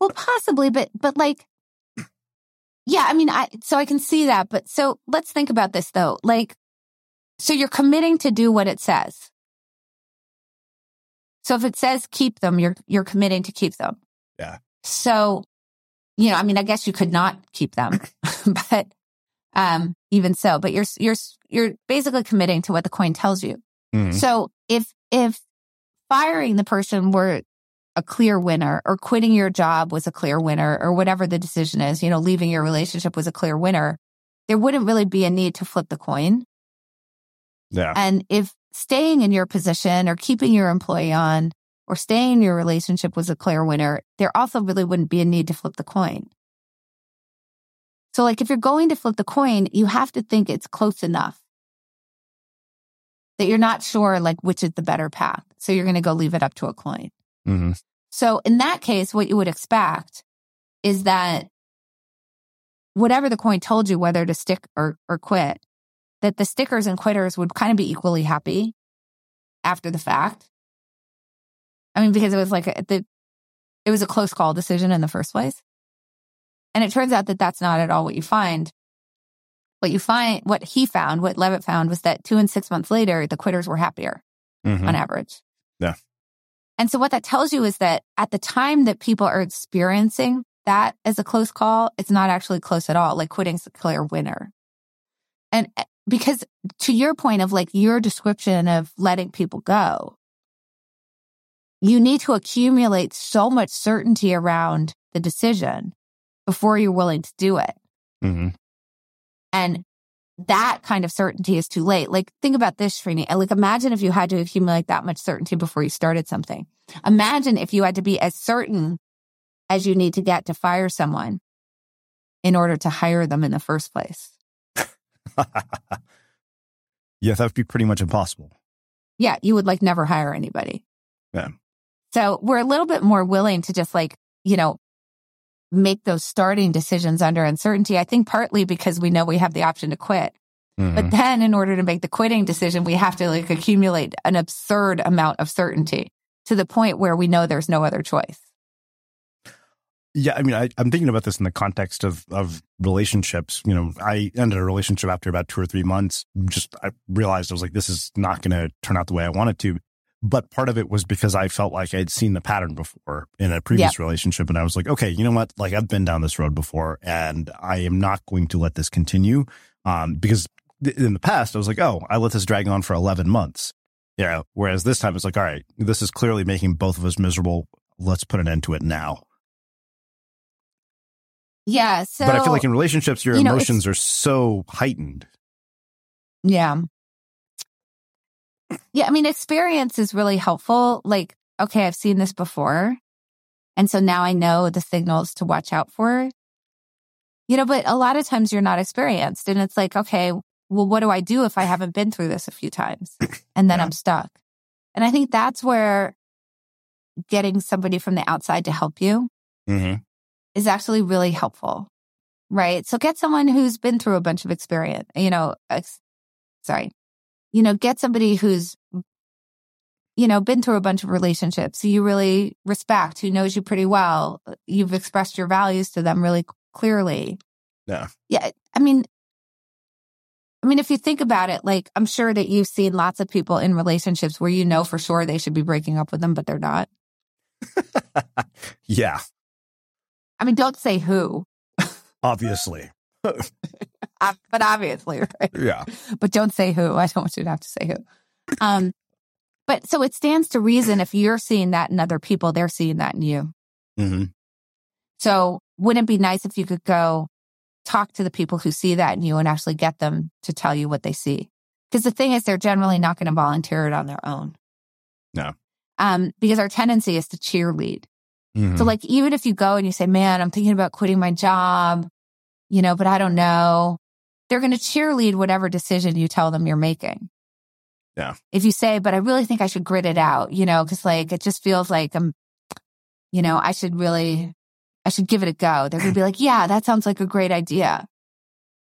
Well, possibly, but but like, yeah, I mean, I so I can see that, but so let's think about this though. Like, so you're committing to do what it says. So if it says keep them, you're you're committing to keep them. Yeah. So, you know, I mean, I guess you could not keep them, but um, even so, but you're you're you're basically committing to what the coin tells you. Mhm. So if if firing the person were a clear winner or quitting your job was a clear winner or whatever the decision is, you know, leaving your relationship was a clear winner, there wouldn't really be a need to flip the coin. Yeah. And if staying in your position or keeping your employee on or staying in your relationship was a clear winner, there also really wouldn't be a need to flip the coin. So like if you're going to flip the coin, you have to think it's close enough that you're not sure like which is the better path. So you're going to go leave it up to a coin. Mhm. So in that case, what you would expect is that whatever the coin told you, whether to stick or, or quit, that the stickers and quitters would kind of be equally happy after the fact. I mean, because it was like a, the, it was a close call decision in the first place. And it turns out that that's not at all what you find. What you find, what he found, what Levitt found was that two and six months later, the quitters were happier Mhm. on average. Yeah. And so what that tells you is that at the time that people are experiencing that as a close call, it's not actually close at all. Like quitting's a clear winner. And eh, because to your point of like your description of letting people go, you need to accumulate so much certainty around the decision before you're willing to do it. Mhm. And that kind of certainty is too late. Like think about this, Srini. Like imagine if you had to accumulate that much certainty before you started something. Imagine if you had to be as certain as you need to get to fire someone in order to hire them in the first place. yeah, that would be pretty much impossible. Yeah, you would like never hire anybody. Yeah. So we're a little bit more willing to just like, you know, make those starting decisions under uncertainty. I think partly because we know we have the option to quit. Mm-hmm. But then in order to make the quitting decision, we have to like accumulate an absurd amount of certainty to the point where we know there's no other choice. Yeah, I mean, I, am thinking about this in the context of of relationships. You know, I ended a relationship after about two or three months. Just I realized I was like, this is not going to turn out the way I wanted to. But part of it was because I felt like I'd seen the pattern before in a previous relationship, and I was like, okay, you know what? Like I've been down this road before, and I am not going to let this continue. Um, because th- in the past, I was like, oh, I let this drag on for 11 months. Yeah. Whereas this time, it's like, all right, this is clearly making both of us miserable. Let's put an end to it now. Yeah. So, but I feel like in relationships, your you know, emotions are so heightened. Yeah. Yeah. I mean, experience is really helpful. Like, okay, I've seen this before. And so now I know the signals to watch out for. You know, but a lot of times you're not experienced. And it's like, okay, well, what do I do if I haven't been through this a few times? And then yeah. I'm stuck. And I think that's where getting somebody from the outside to help you mm-hmm is actually really helpful. Right. So get someone who's been through a bunch of experience, you know, ex- sorry, you know, get somebody who's, you know, been through a bunch of relationships you really respect, who knows you pretty well. You've expressed your values to them really clearly. Yeah. Yeah. I mean, I mean, if you think about it, like I'm sure that you've seen lots of people in relationships where you know for sure they should be breaking up with them, but they're not. yeah. I mean, don't say who. Obviously. but obviously, right? Yeah. But don't say who. I don't want you to have to say who. Um, but so it stands to reason if you're seeing that in other people, they're seeing that in you. Mm-hmm. So wouldn't it be nice if you could go talk to the people who see that in you and actually get them to tell you what they see? Because the thing is, they're generally not going to volunteer it on their own. No. Um, because our tendency is to cheerlead. Mm-hmm. So like, even if you go and you say, man, I'm thinking about quitting my job, you know, but I don't know, they're going to cheerlead whatever decision you tell them you're making. Yeah. If you say, but I really think I should grit it out, you know, cause like it just feels like I'm, you know, I should really, I should give it a go. They're going to be like, yeah, that sounds like a great idea.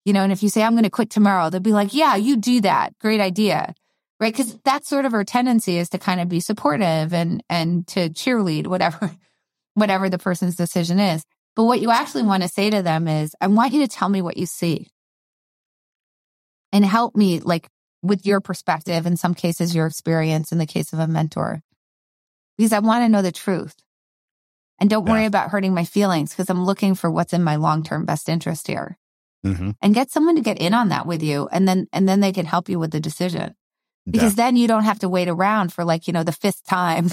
You know, and if you say, I'm going to quit tomorrow, they'll be like, yeah, you do that. Great idea. Right. Cause that's sort of our tendency is to kind of be supportive and, and to cheerlead whatever whatever the person's decision is. But what you actually want to say to them is, I want you to tell me what you see and help me like with your perspective, in some cases, your experience in the case of a mentor, because I want to know the truth. And don't yeah. worry about hurting my feelings because I'm looking for what's in my long term best interest here. Mm-hmm. And get someone to get in on that with you. And then, and then they can help you with the decision because yeah. then you don't have to wait around for like, you know, the fifth time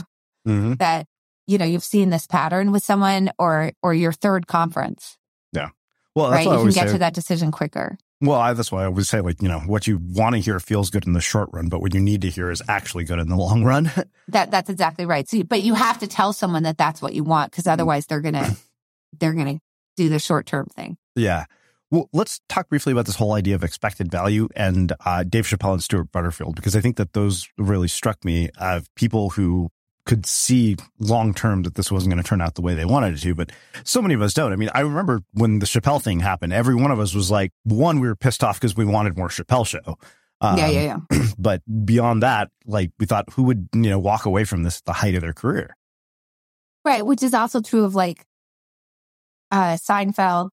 mm-hmm. that you know, you've seen this pattern with someone or, or your third conference. Yeah. Well, right. You can get say, to that decision quicker. Well, I, that's why I always say, like, you know, what you want to hear feels good in the short run, but what you need to hear is actually good in the long run. that that's exactly right. So, but you have to tell someone that that's what you want because otherwise they're gonna they're gonna do the short term thing. Yeah. Well, let's talk briefly about this whole idea of expected value and uh, Dave Chappelle and Stuart Butterfield because I think that those really struck me of people who could see long term that this wasn't going to turn out the way they wanted it to, but so many of us don't. I mean, I remember when the Chappelle thing happened, every one of us was like, one, we were pissed off because we wanted more Chappelle show. Um, yeah, yeah, yeah. But beyond that, like we thought, who would you know walk away from this at the height of their career? Right, which is also true of like uh Seinfeld,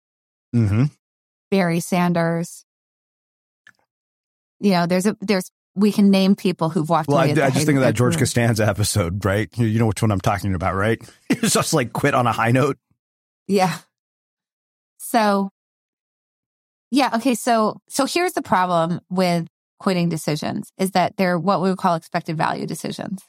mm-hmm. Barry Sanders. You know, there's a there's we can name people who've walked well, away. I, I just think of that George Costanza episode, right? You know which one I'm talking about, right? It's just like quit on a high note. Yeah. So, yeah. Okay. So, so here's the problem with quitting decisions is that they're what we would call expected value decisions.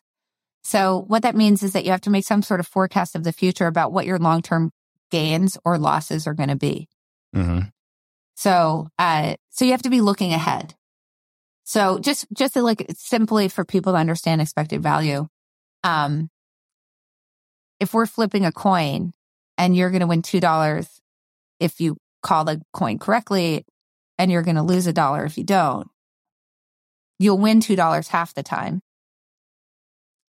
So what that means is that you have to make some sort of forecast of the future about what your long-term gains or losses are going to be. Mm-hmm. So, uh, so you have to be looking ahead. So just, just like simply for people to understand expected value. Um, if we're flipping a coin and you're going to win $2 if you call the coin correctly and you're going to lose a dollar if you don't, you'll win $2 half the time.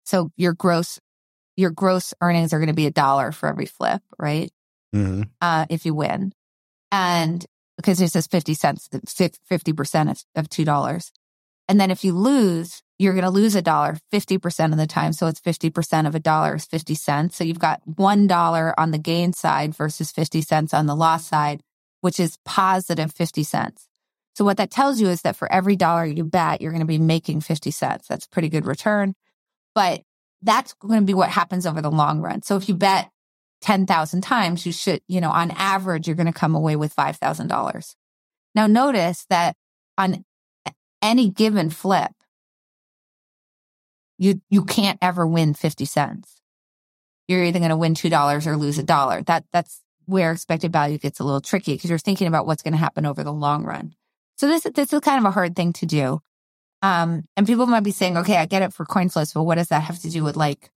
So your gross, your gross earnings are going to be a dollar for every flip, right? Mm-hmm. Uh, if you win. And because it says 50 cents, 50% of, of $2. And then if you lose, you're going to lose a dollar 50% of the time. So it's 50% of a dollar is 50 cents. So you've got $1 on the gain side versus 50 cents on the loss side, which is positive 50 cents. So what that tells you is that for every dollar you bet, you're going to be making 50 cents. That's a pretty good return, but that's going to be what happens over the long run. So if you bet 10,000 times, you should, you know, on average, you're going to come away with $5,000. Now notice that on any given flip, you, you can't ever win 50 cents. You're either going to win $2 or lose a dollar. That, that's where expected value gets a little tricky because you're thinking about what's going to happen over the long run. So this, this is kind of a hard thing to do. Um, and people might be saying, okay, I get it for coin flips, but what does that have to do with like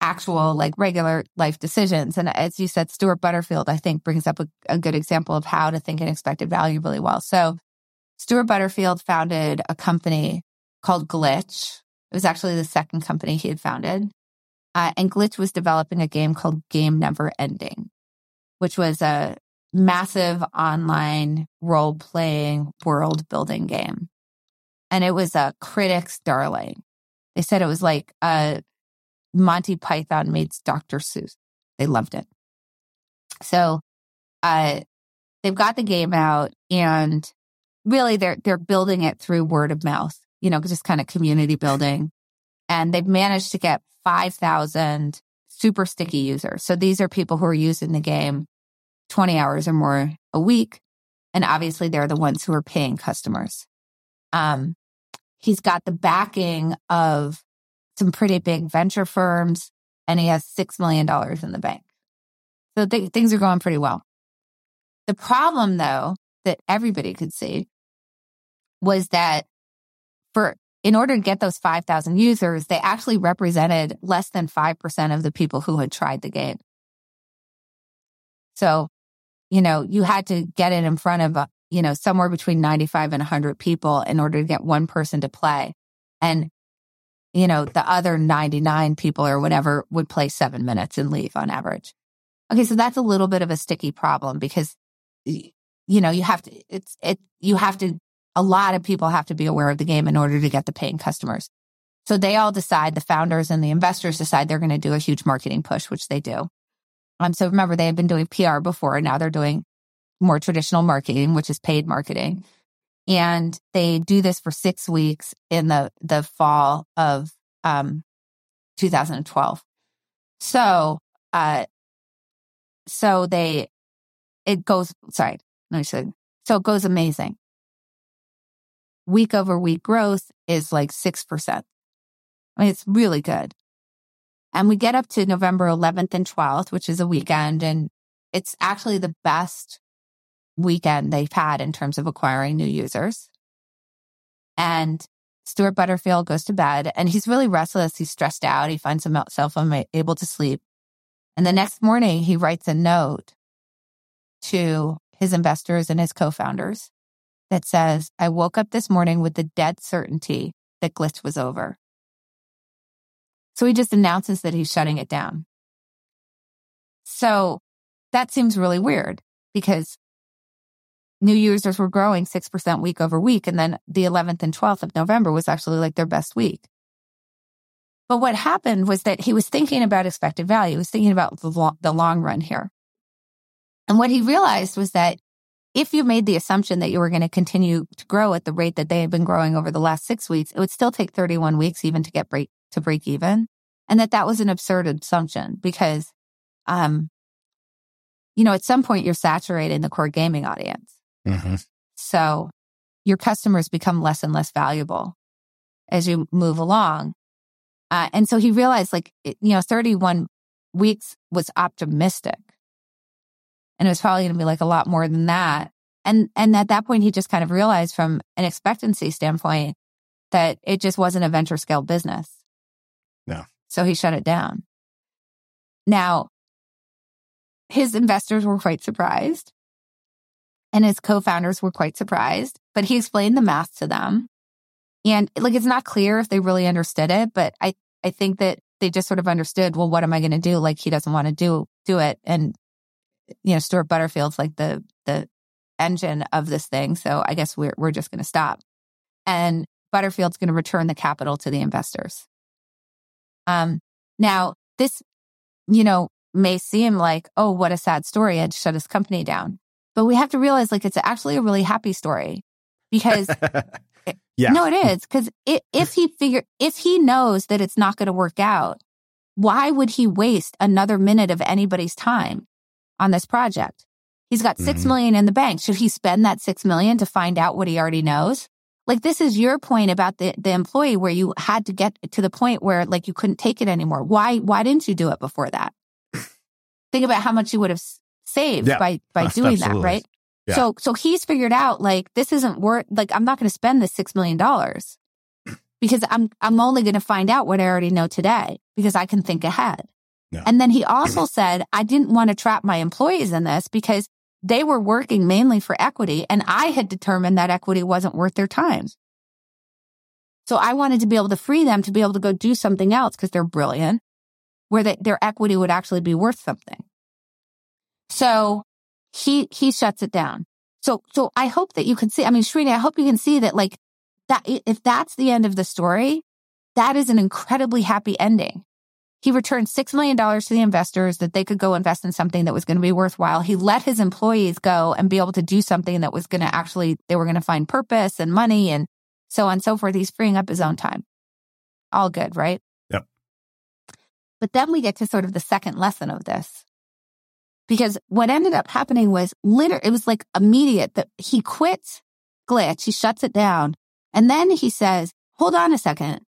actual, like regular life decisions? And as you said, Stewart Butterfield, I think brings up a, a good example of how to think in expected value really well. So Stewart Butterfield founded a company called Glitch. It was actually the second company he had founded. Uh, and Glitch was developing a game called Game Never Ending, which was a massive online role playing world building game. And it was a critic's darling. They said it was like a Monty Python meets Dr. Seuss. They loved it. So, uh, they've got the game out and really they're, they're building it through word of mouth, you know, just kind of community building. And they've managed to get 5,000 super sticky users. So these are people who are using the game 20 hours or more a week. And obviously they're the ones who are paying customers. Um, he's got the backing of some pretty big venture firms and he has $6 million in the bank. So th- things are going pretty well. The problem though, that everybody could see was that for, in order to get those 5,000 users, they actually represented less than 5% of the people who had tried the game. So you know, you had to get it in front of, uh, you know, somewhere between 95 and 100 people in order to get one person to play. And, you know, the other 99 people or whatever would play seven minutes and leave on average. Okay. So that's a little bit of a sticky problem because, you know, you have to, it's, it, you have to, a lot of people have to be aware of the game in order to get the paying customers. So they all decide, the founders and the investors decide they're going to do a huge marketing push, which they do. Um, so remember, they had been doing PR before, and now they're doing more traditional marketing, which is paid marketing. And they do this for six weeks in the, the fall of, um, 2012. So, uh, so they, it goes, sorry, me say, so it goes amazing. Week over week growth is like 6%. I mean, it's really good. And we get up to November 11th and 12th, which is a weekend. And it's actually the best weekend they've had in terms of acquiring new users. And Stewart Butterfield goes to bed and he's really restless. He's stressed out. He finds himself unable to sleep. And the next morning, he writes a note to his investors and his co-founders that says, I woke up this morning with the dead certainty that Glitch was over. So he just announces that he's shutting it down. So that seems really weird because new users were growing 6% week over week. And then the 11th and 12th of November was actually like their best week. But what happened was that he was thinking about expected value. He was thinking about the long, the long run here. And what he realized was that if you made the assumption that you were going to continue to grow at the rate that they had been growing over the last six weeks, it would still take 31 weeks even to get break, to break even. And that that was an absurd assumption because, um, you know, at some point you're saturating the core gaming audience. Mm-hmm. So your customers become less and less valuable as you move along. Uh, and so he realized like, you know, 31 weeks was optimistic. And it was probably going to be like a lot more than that And, and at that point, he just kind of realized from an expectancy standpoint that it just wasn't a venture scale business. No. So he shut it down. Now, his investors were quite surprised and his co-founders were quite surprised, but he explained the math to them. And like, it's not clear if they really understood it, but I, I think that they just sort of understood, well, what am I going to do? Like, he doesn't want to do, do it. And, you know, Stewart Butterfield's like the, the engine of this thing. So I guess we're, we're just going to stop. And Butterfield's going to return the capital to the investors. Um, now this, you know, may seem like, oh, what a sad story. I'd shut his company down. But we have to realize like it's actually a really happy story because yeah. no, it is. Cause if he figure, if he knows that it's not going to work out, why would he waste another minute of anybody's time on this project? He's got six Mhm. million in the bank. Should he spend that six million to find out what he already knows? Like this is your point about the, the employee where you had to get to the point where like you couldn't take it anymore. Why, why didn't you do it before that? Think about how much you would have saved Yeah. by, by doing that, right? Yeah. So, so he's figured out like this isn't worth, like I'm not going to spend this $6 million because I'm, I'm only going to find out what I already know today because I can think ahead. And then he also said, I didn't want to trap my employees in this because they were working mainly for equity and I had determined that equity wasn't worth their time. So I wanted to be able to free them to be able to go do something else because they're brilliant where they, their equity would actually be worth something. So he, he shuts it down. So, so I hope that you can see, I mean, Srini, I hope you can see that like that, if that's the end of the story, that is an incredibly happy ending. He returned $6 million to the investors that they could go invest in something that was going to be worthwhile. He let his employees go and be able to do something that was going to actually, they were going to find purpose and money and so on and so forth. He's freeing up his own time. All good, right? Yep. But then we get to sort of the second lesson of this. Because what ended up happening was literally, it was like immediate that he quits Glitch. He shuts it down. And then he says, hold on a second.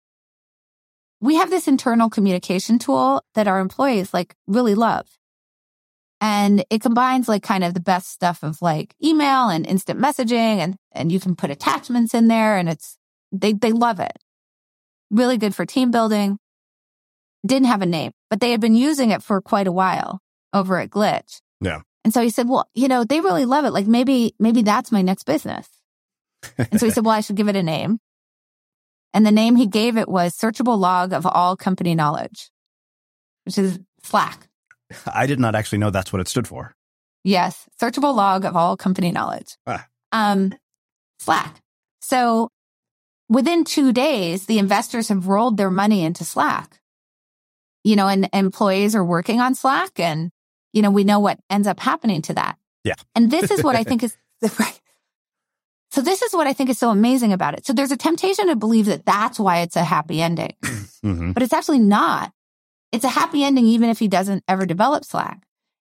We have this internal communication tool that our employees like really love. And it combines like kind of the best stuff of like email and instant messaging and, and you can put attachments in there and it's, they, they love it. Really good for team building. Didn't have a name, but they had been using it for quite a while over at Glitch. Yeah. And so he said, well, you know, they really love it. Like maybe, maybe that's my next business. And so he said, well, I should give it a name. And the name he gave it was searchable log of all company knowledge, which is Slack. I did not actually know that's what it stood for. Yes. Searchable log of all company knowledge. Ah. Um, Slack. So within two days, the investors have rolled their money into Slack. You know, and employees are working on Slack and, you know, we know what ends up happening to that. Yeah. And this is what I think is the right. So this is what I think is so amazing about it. So there's a temptation to believe that that's why it's a happy ending, hmm but it's actually not. It's a happy ending even if he doesn't ever develop Slack.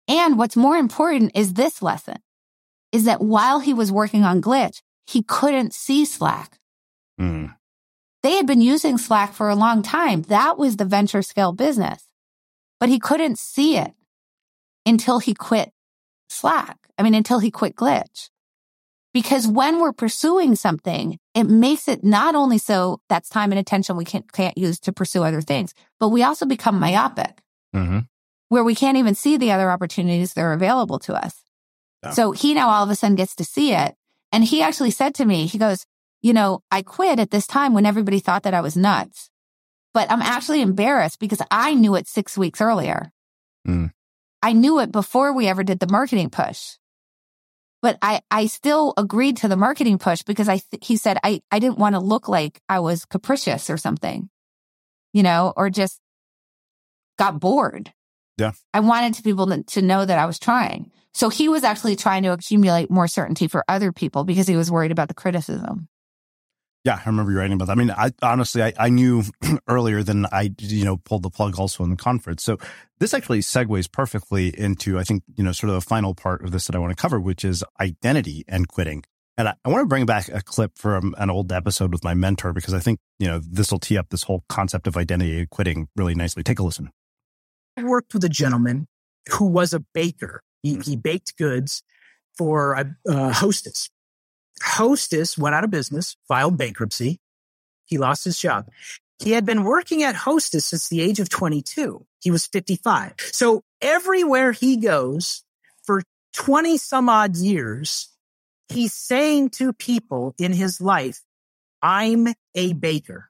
And what's more important is this lesson is that while he was working on Glitch, he couldn't see Slack. Mm. They had been using Slack for a long time. That was the venture scale business, but he couldn't see it until he quit Slack. I mean, until he quit Glitch. Because when we're pursuing something, it makes it not only so that's time and attention we can't, can't use to pursue other things, but we also become myopic hmm where we can't even see the other opportunities that are available to us. Yeah. So he now all of a sudden gets to see it. And he actually said to me, he goes, you know, I quit at this time when everybody thought that I was nuts, but I'm actually embarrassed because I knew it six weeks earlier. Mm. I knew it before we ever did the marketing push. But I, I still agreed to the marketing push because I, th- he said, I, I didn't want to look like I was capricious or something, you know, or just got bored. Yeah. I wanted to people to, to know that I was trying. So he was actually trying to accumulate more certainty for other people because he was worried about the criticism. Yeah, I remember you writing about that. I mean, I honestly, I, I knew earlier than I, you know, pulled the plug also in the conference. So this actually segues perfectly into, I think, you know, sort of the final part of this that I want to cover, which is identity and quitting. And I, I want to bring back a clip from an old episode with my mentor because I think, you know, this will tee up this whole concept of identity and quitting really nicely. Take a listen. I worked with a gentleman who was a baker. He, he baked goods for a uh, Hostess. Hostess went out of business, filed bankruptcy. He lost his job. He had been working at Hostess since the age of 22. He was 55. So everywhere he goes for 20 some odd years, he's saying to people in his life, I'm a baker.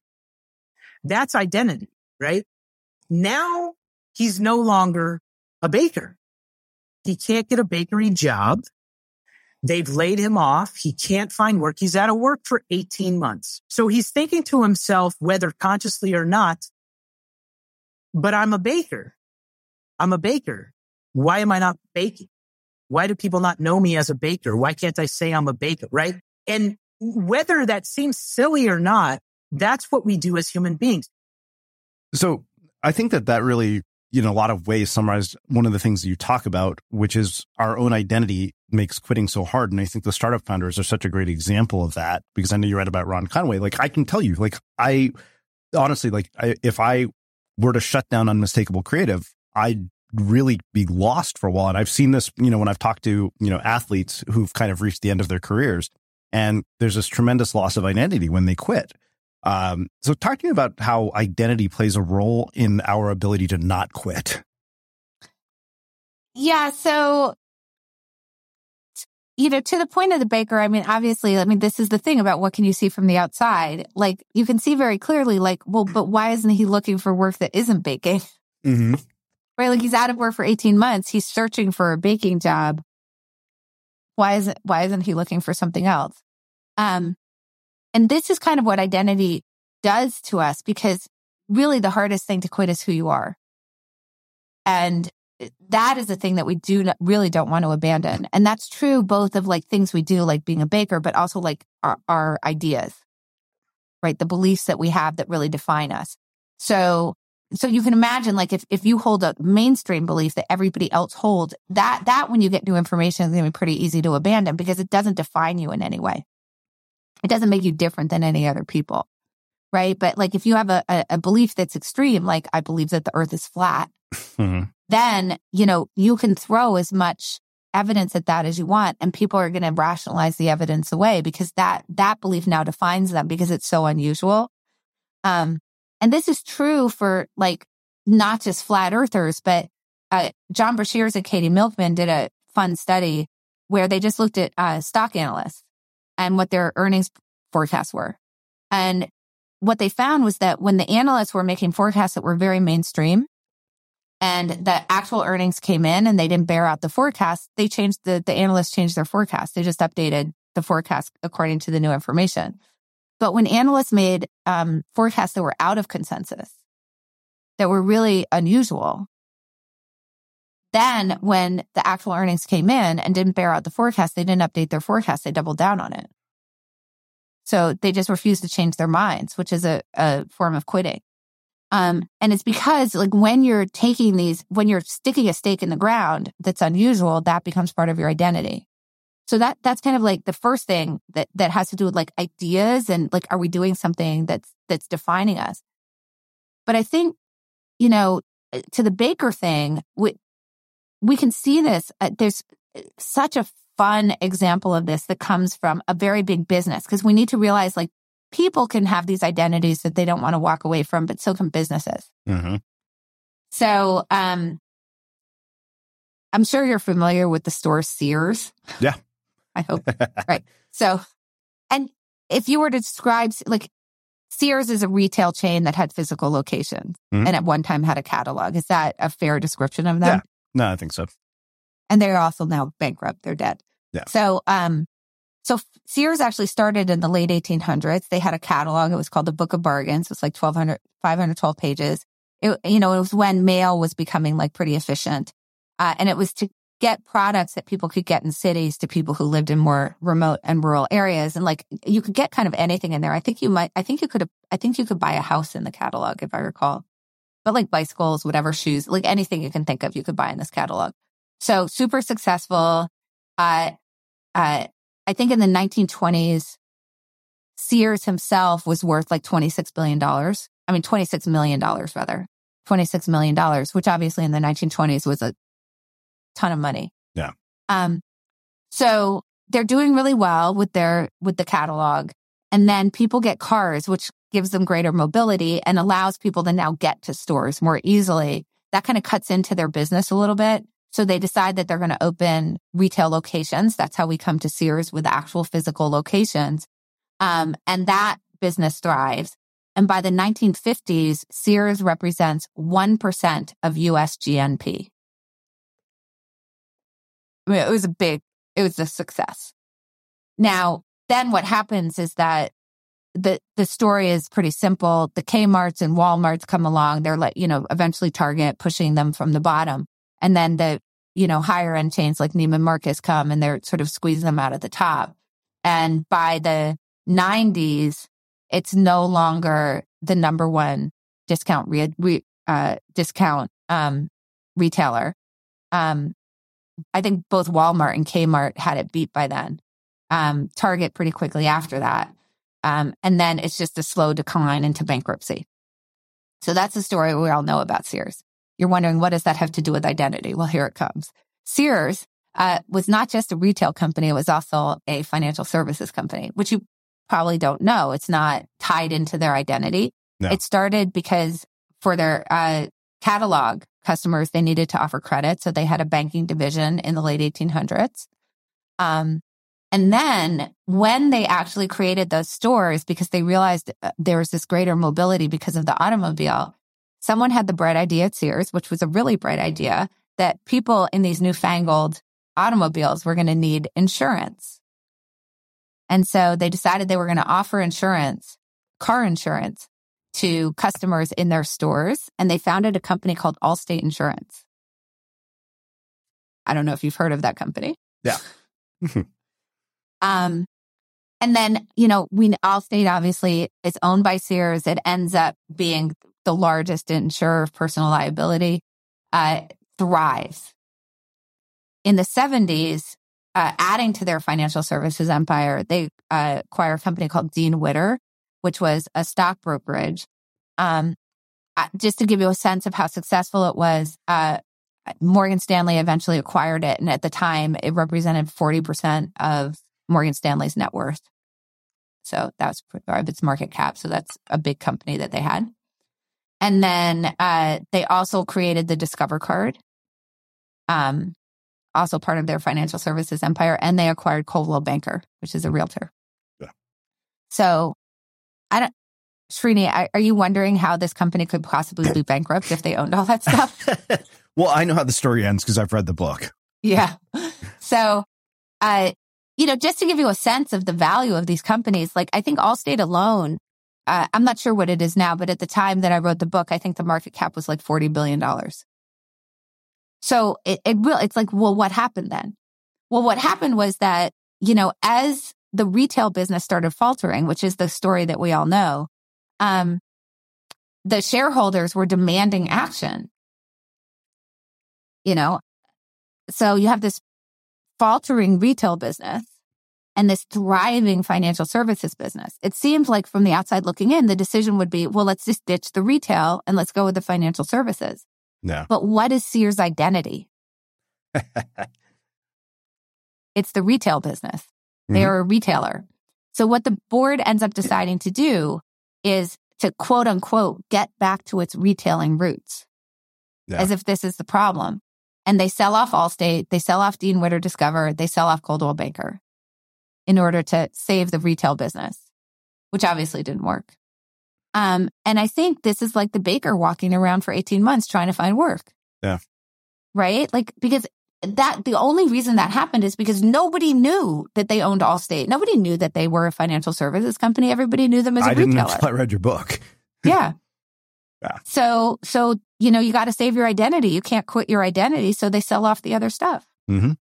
That's identity, right? Now he's no longer a baker. He can't get a bakery job. They've laid him off. He can't find work. He's out of work for 18 months. So he's thinking to himself, whether consciously or not, but I'm a baker. I'm a baker. Why am I not baking? Why do people not know me as a baker? Why can't I say I'm a baker? Right. And whether that seems silly or not, that's what we do as human beings. So I think that that really, in a lot of ways, summarized one of the things that you talk about, which is our own identity makes quitting so hard. And I think the startup founders are such a great example of that because I know you read about Ron Conway. Like I can tell you, like I honestly, like I, if I were to shut down unmistakable creative, I'd really be lost for a while. And I've seen this, you know, when I've talked to, you know, athletes who've kind of reached the end of their careers and there's this tremendous loss of identity when they quit. Um, so talk to me about how identity plays a role in our ability to not quit. Yeah. So, you know, to the point of the baker, I mean, obviously, I mean, this is the thing about what can you see from the outside? Like, you can see very clearly, like, well, but why isn't he looking for work that isn't baking? Mm-hmm. Right? Like, he's out of work for 18 months. He's searching for a baking job. Why isn't, why isn't he looking for something else? Um, and this is kind of what identity does to us because really the hardest thing to quit is who you are. And that is the thing that we do not, really don't want to abandon. And that's true both of like things we do, like being a baker, but also like our, our ideas, right? The beliefs that we have that really define us. So, so you can imagine like if, if you hold a mainstream belief that everybody else holds, that, that when you get new information is going to be pretty easy to abandon because it doesn't define you in any way. It doesn't make you different than any other people. Right. But like if you have a, a, belief that's extreme, like I believe that the earth is flat, Mm-hmm. then, you know, you can throw as much evidence at that as you want and people are going to rationalize the evidence away because that, that belief now defines them because it's so unusual. Um, and this is true for like not just flat earthers, but, uh, John Beshears and Katie Milkman did a fun study where they just looked at, uh, stock analysts and what their earnings forecasts were. And what they found was that when the analysts were making forecasts that were very mainstream and the actual earnings came in and they didn't bear out the forecast, they changed the, the analysts changed their forecast. They just updated the forecast according to the new information. But when analysts made um, forecasts that were out of consensus, that were really unusual, then when the actual earnings came in and didn't bear out the forecast, they didn't update their forecast. They doubled down on it. So they just refused to change their minds, which is a, a form of quitting. Um, and it's because like when you're taking these, when you're sticking a stake in the ground that's unusual, that becomes part of your identity. So that, that's kind of like the first thing that, that has to do with like ideas and like, are we doing something that's, that's defining us? But I think, you know, to the baker thing, we can see this. Uh, there's such a fun example of this that comes from a very big business because we need to realize like people can have these identities that they don't want to walk away from, but so can businesses. Mm-hmm. So, um, I'm sure you're familiar with the store Sears. Yeah. I hope. right. So, and if you were to describe, like, Sears is a retail chain that had physical locations Mhm. and at one time had a catalog. Is that a fair description of them? No, I think so. and they're also now bankrupt. They're dead. Yeah. So, um, so Sears actually started in the late 1800s. They had a catalog. It was called the Book of Bargains. It's like 1200, 512 pages. It, you know, it was when mail was becoming like pretty efficient. Uh, and it was to get products that people could get in cities to people who lived in more remote and rural areas. And like you could get kind of anything in there. I think you might, I think you could, I think you could buy a house in the catalog if I recall, but like bicycles, whatever shoes, like anything you can think of, you could buy in this catalog. So super successful. Uh, uh, I think in the 1920s, Sears himself was worth like $26 billion. I mean, $26 million rather, $26 million, which obviously in the 1920s was a ton of money. Yeah. Um, So they're doing really well with their, with the catalog. And then people get cars, which gives them greater mobility and allows people to now get to stores more easily. That kind of cuts into their business a little bit. So they decide that they're going to open retail locations. That's how we come to Sears with actual physical locations. Um, and that business thrives. And by the 1950s, Sears represents 1% of US GNP. I mean, it was a big, it was a success. Now, then what happens is that the the story is pretty simple. The Kmart's and Walmart's come along. They're like, you know, eventually Target pushing them from the bottom. And then the, you know, higher end chains like Neiman Marcus come and they're sort of squeezing them out at the top. And by the 90s, it's no longer the number one discount re, re uh, discount um, retailer. Um, I think both Walmart and Kmart had it beat by then. Um, Target pretty quickly after that. Um, and then it's just a slow decline into bankruptcy. So that's a story we all know about Sears. You're wondering, what does that have to do with identity? Well, here it comes. Sears uh, was not just a retail company, it was also a financial services company, which you probably don't know. It's not tied into their identity. No. It started because for their uh, catalog customers, they needed to offer credit. So they had a banking division in the late 1800s. Um, and then when they actually created those stores, because they realized uh, there was this greater mobility because of the automobile, someone had the bright idea at Sears, which was a really bright idea, that people in these newfangled automobiles were going to need insurance. And so they decided they were going to offer insurance, car insurance to customers in their stores. And they founded a company called Allstate Insurance. I don't know if you've heard of that company. Yeah. um, and then, you know, we Allstate obviously is owned by Sears. It ends up being the largest insurer of personal liability, uh, thrives. In the 70s, uh, adding to their financial services empire, they uh, acquire a company called Dean Witter, which was a stock brokerage. Um, just to give you a sense of how successful it was, uh, Morgan Stanley eventually acquired it. And at the time, it represented 40% of Morgan Stanley's net worth. So that was of its market cap. So that's a big company that they had. And then uh, they also created the Discover card, um, also part of their financial services empire. And they acquired Coldwell Banker, which is a realtor. Yeah. So I don't, Srini, are you wondering how this company could possibly be bankrupt if they owned all that stuff? well, I know how the story ends because I've read the book. Yeah. So, uh, you know, just to give you a sense of the value of these companies, like I think Allstate alone, uh, I'm not sure what it is now, but at the time that I wrote the book, I think the market cap was like $40 billion. So it, it will, it's like, well, what happened then? Well, what happened was that, you know, as the retail business started faltering, which is the story that we all know, um, the shareholders were demanding action. You know, so you have this faltering retail business and this thriving financial services business. It seems like from the outside looking in, the decision would be, well, let's just ditch the retail and let's go with the financial services. No. But what is Sears' identity? it's the retail business. They mm-hmm. are a retailer. So what the board ends up deciding to do is to quote unquote get back to its retailing roots. Yeah. As if this is the problem. And they sell off Allstate, they sell off Dean Witter Discover, they sell off Coldwell Banker in order to save the retail business, which obviously didn't work. Um, and I think this is like the baker walking around for 18 months trying to find work. Yeah. Right? Like, because that the only reason that happened is because nobody knew that they owned Allstate. Nobody knew that they were a financial services company. Everybody knew them as a I retailer. didn't until I read your book. yeah. yeah. So, so you know, you got to save your identity. You can't quit your identity. So they sell off the other stuff. Mm-hmm.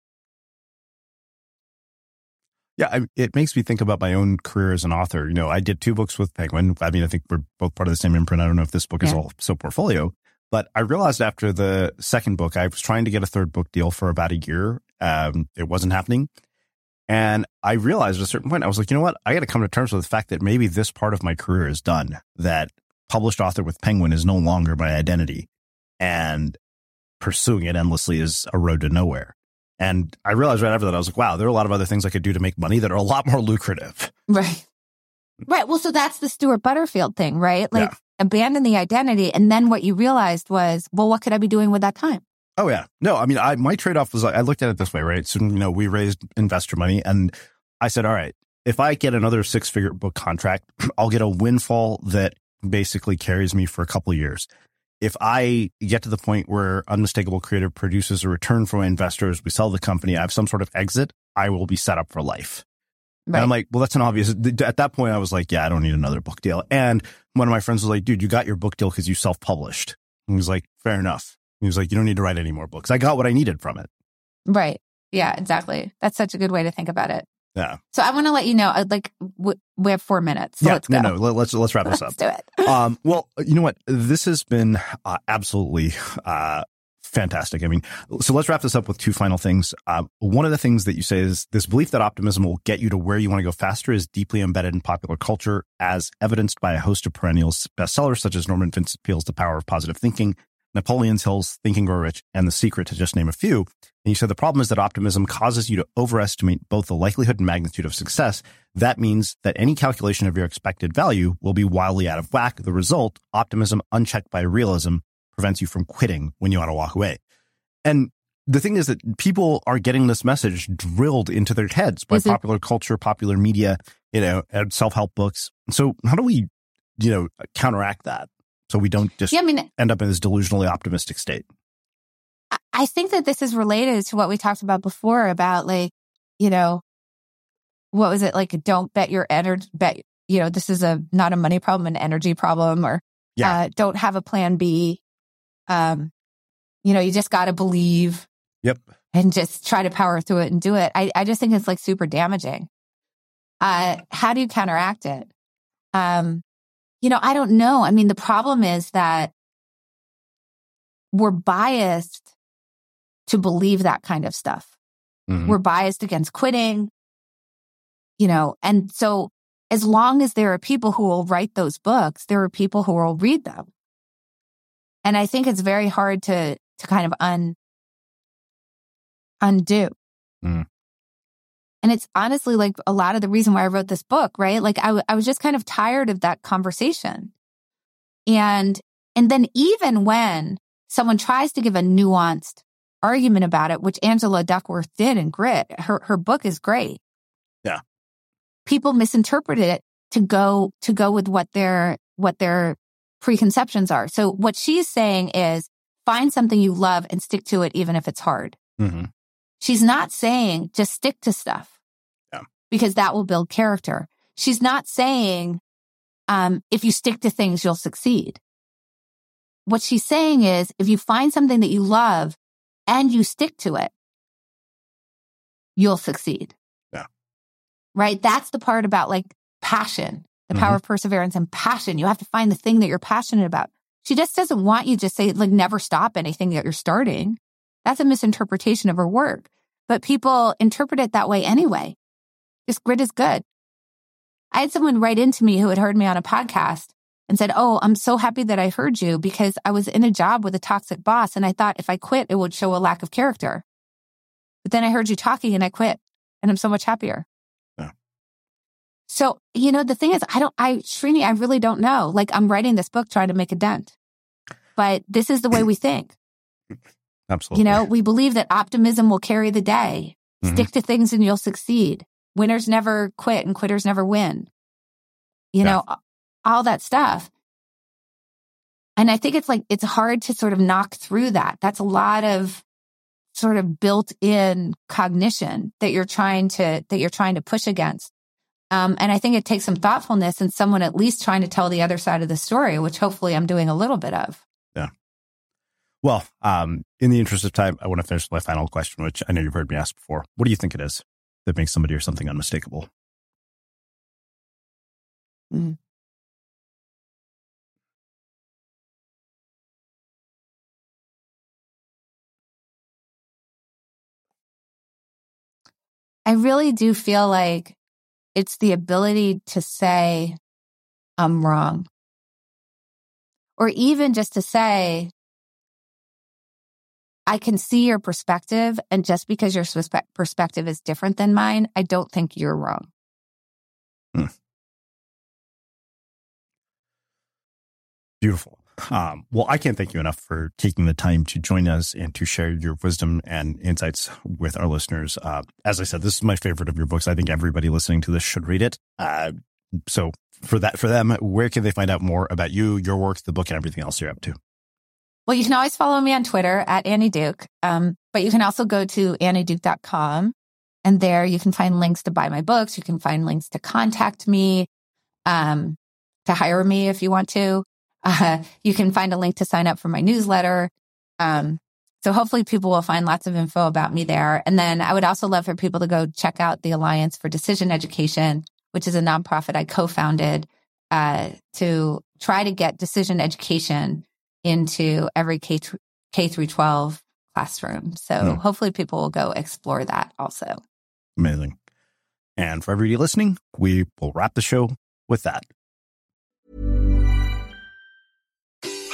Yeah, I, it makes me think about my own career as an author. You know, I did two books with Penguin. I mean, I think we're both part of the same imprint. I don't know if this book yeah. is also portfolio, but I realized after the second book, I was trying to get a third book deal for about a year. Um, it wasn't happening. And I realized at a certain point, I was like, you know what? I got to come to terms with the fact that maybe this part of my career is done, that published author with Penguin is no longer my identity. And pursuing it endlessly is a road to nowhere. And I realized right after that, I was like, wow, there are a lot of other things I could do to make money that are a lot more lucrative. Right. Right. Well, so that's the Stewart Butterfield thing, right? Like yeah. abandon the identity. And then what you realized was, well, what could I be doing with that time? Oh yeah. No, I mean, I, my trade off was I looked at it this way, right? So, you know, we raised investor money and I said, all right, if I get another six figure book contract, I'll get a windfall that basically carries me for a couple years. If I get to the point where Unmistakable Creative produces a return for my investors, we sell the company, I have some sort of exit, I will be set up for life. Right. And I'm like, well, that's an obvious. At that point, I was like, yeah, I don't need another book deal. And one of my friends was like, dude, you got your book deal because you self published. And he was like, fair enough. He was like, you don't need to write any more books. I got what I needed from it. Right. Yeah, exactly. That's such a good way to think about it. Yeah. So I want to let you know, like, we have four minutes. So yeah. let's go. No, no. Let's let's wrap this let's up. do it. um. Well, you know what? This has been uh, absolutely uh, fantastic. I mean, so let's wrap this up with two final things. Uh, one of the things that you say is this belief that optimism will get you to where you want to go faster is deeply embedded in popular culture, as evidenced by a host of perennials bestsellers such as Norman Vincent Peale's The Power of Positive Thinking, Napoleon Hill's Thinking Grow Rich, and The Secret, to just name a few. And you said the problem is that optimism causes you to overestimate both the likelihood and magnitude of success. That means that any calculation of your expected value will be wildly out of whack. The result, optimism unchecked by realism, prevents you from quitting when you want to walk away. And the thing is that people are getting this message drilled into their heads by is popular culture, popular media, you know, and self-help books. So how do we, you know, counteract that so we don't just yeah, I mean, end up in this delusionally optimistic state? I think that this is related to what we talked about before about like, you know, what was it like? Don't bet your energy, bet, you know, this is a, not a money problem, an energy problem or yeah. Uh, don't have a plan B. Um, you know, you just got to believe. Yep. And just try to power through it and do it. I, I just think it's like super damaging. Uh, how do you counteract it? Um, you know, I don't know. I mean, the problem is that we're biased to believe that kind of stuff. Mm-hmm. We're biased against quitting, you know, and so as long as there are people who will write those books, there are people who will read them. And I think it's very hard to, to kind of un, undo. Mm. And it's honestly like a lot of the reason why I wrote this book, right? Like I, w- I was just kind of tired of that conversation. And, and then even when someone tries to give a nuanced argument about it, which Angela Duckworth did in Grit, her, her book is great. Yeah. People misinterpreted it to go, to go with what their, what their preconceptions are. So what she's saying is find something you love and stick to it, even if it's hard. Mm-hmm. She's not saying just stick to stuff yeah. because that will build character. She's not saying, um, if you stick to things, you'll succeed. What she's saying is if you find something that you love and you stick to it, you'll succeed. Yeah. Right. That's the part about like passion the power mm-hmm. of perseverance and passion. You have to find the thing that you're passionate about. She just doesn't want you to say, like, never stop anything that you're starting. That's a misinterpretation of her work. But people interpret it that way anyway. Just grit is good. I had someone write into me who had heard me on a podcast and said, Oh, I'm so happy that I heard you because I was in a job with a toxic boss and I thought if I quit, it would show a lack of character. But then I heard you talking and I quit and I'm so much happier. So, you know, the thing is, I don't, I, Srini, I really don't know. Like, I'm writing this book trying to make a dent, but this is the way we think. Absolutely. You know, we believe that optimism will carry the day. Mm-hmm. Stick to things and you'll succeed. Winners never quit and quitters never win. You yeah. know, all that stuff. And I think it's like, it's hard to sort of knock through that. That's a lot of sort of built in cognition that you're trying to, that you're trying to push against. Um, and I think it takes some thoughtfulness and someone at least trying to tell the other side of the story, which hopefully I'm doing a little bit of. Yeah. Well, um, in the interest of time, I want to finish my final question, which I know you've heard me ask before. What do you think it is that makes somebody or something unmistakable? Mm. I really do feel like it's the ability to say, I'm wrong. Or even just to say, I can see your perspective. And just because your perspective is different than mine, I don't think you're wrong. Hmm. Beautiful. Um, well, I can't thank you enough for taking the time to join us and to share your wisdom and insights with our listeners. Uh, as I said, this is my favorite of your books. I think everybody listening to this should read it. Uh, so for that, for them, where can they find out more about you, your work, the book, and everything else you're up to? Well, you can always follow me on Twitter at Annie Duke. Um, but you can also go to annieduke.com and there you can find links to buy my books. You can find links to contact me, um, to hire me if you want to. Uh, you can find a link to sign up for my newsletter. Um, so hopefully people will find lots of info about me there. And then I would also love for people to go check out the Alliance for Decision Education, which is a nonprofit I co-founded, uh, to try to get decision education into every K, K through 12 classroom. So mm. hopefully people will go explore that also. Amazing. And for everybody listening, we will wrap the show with that.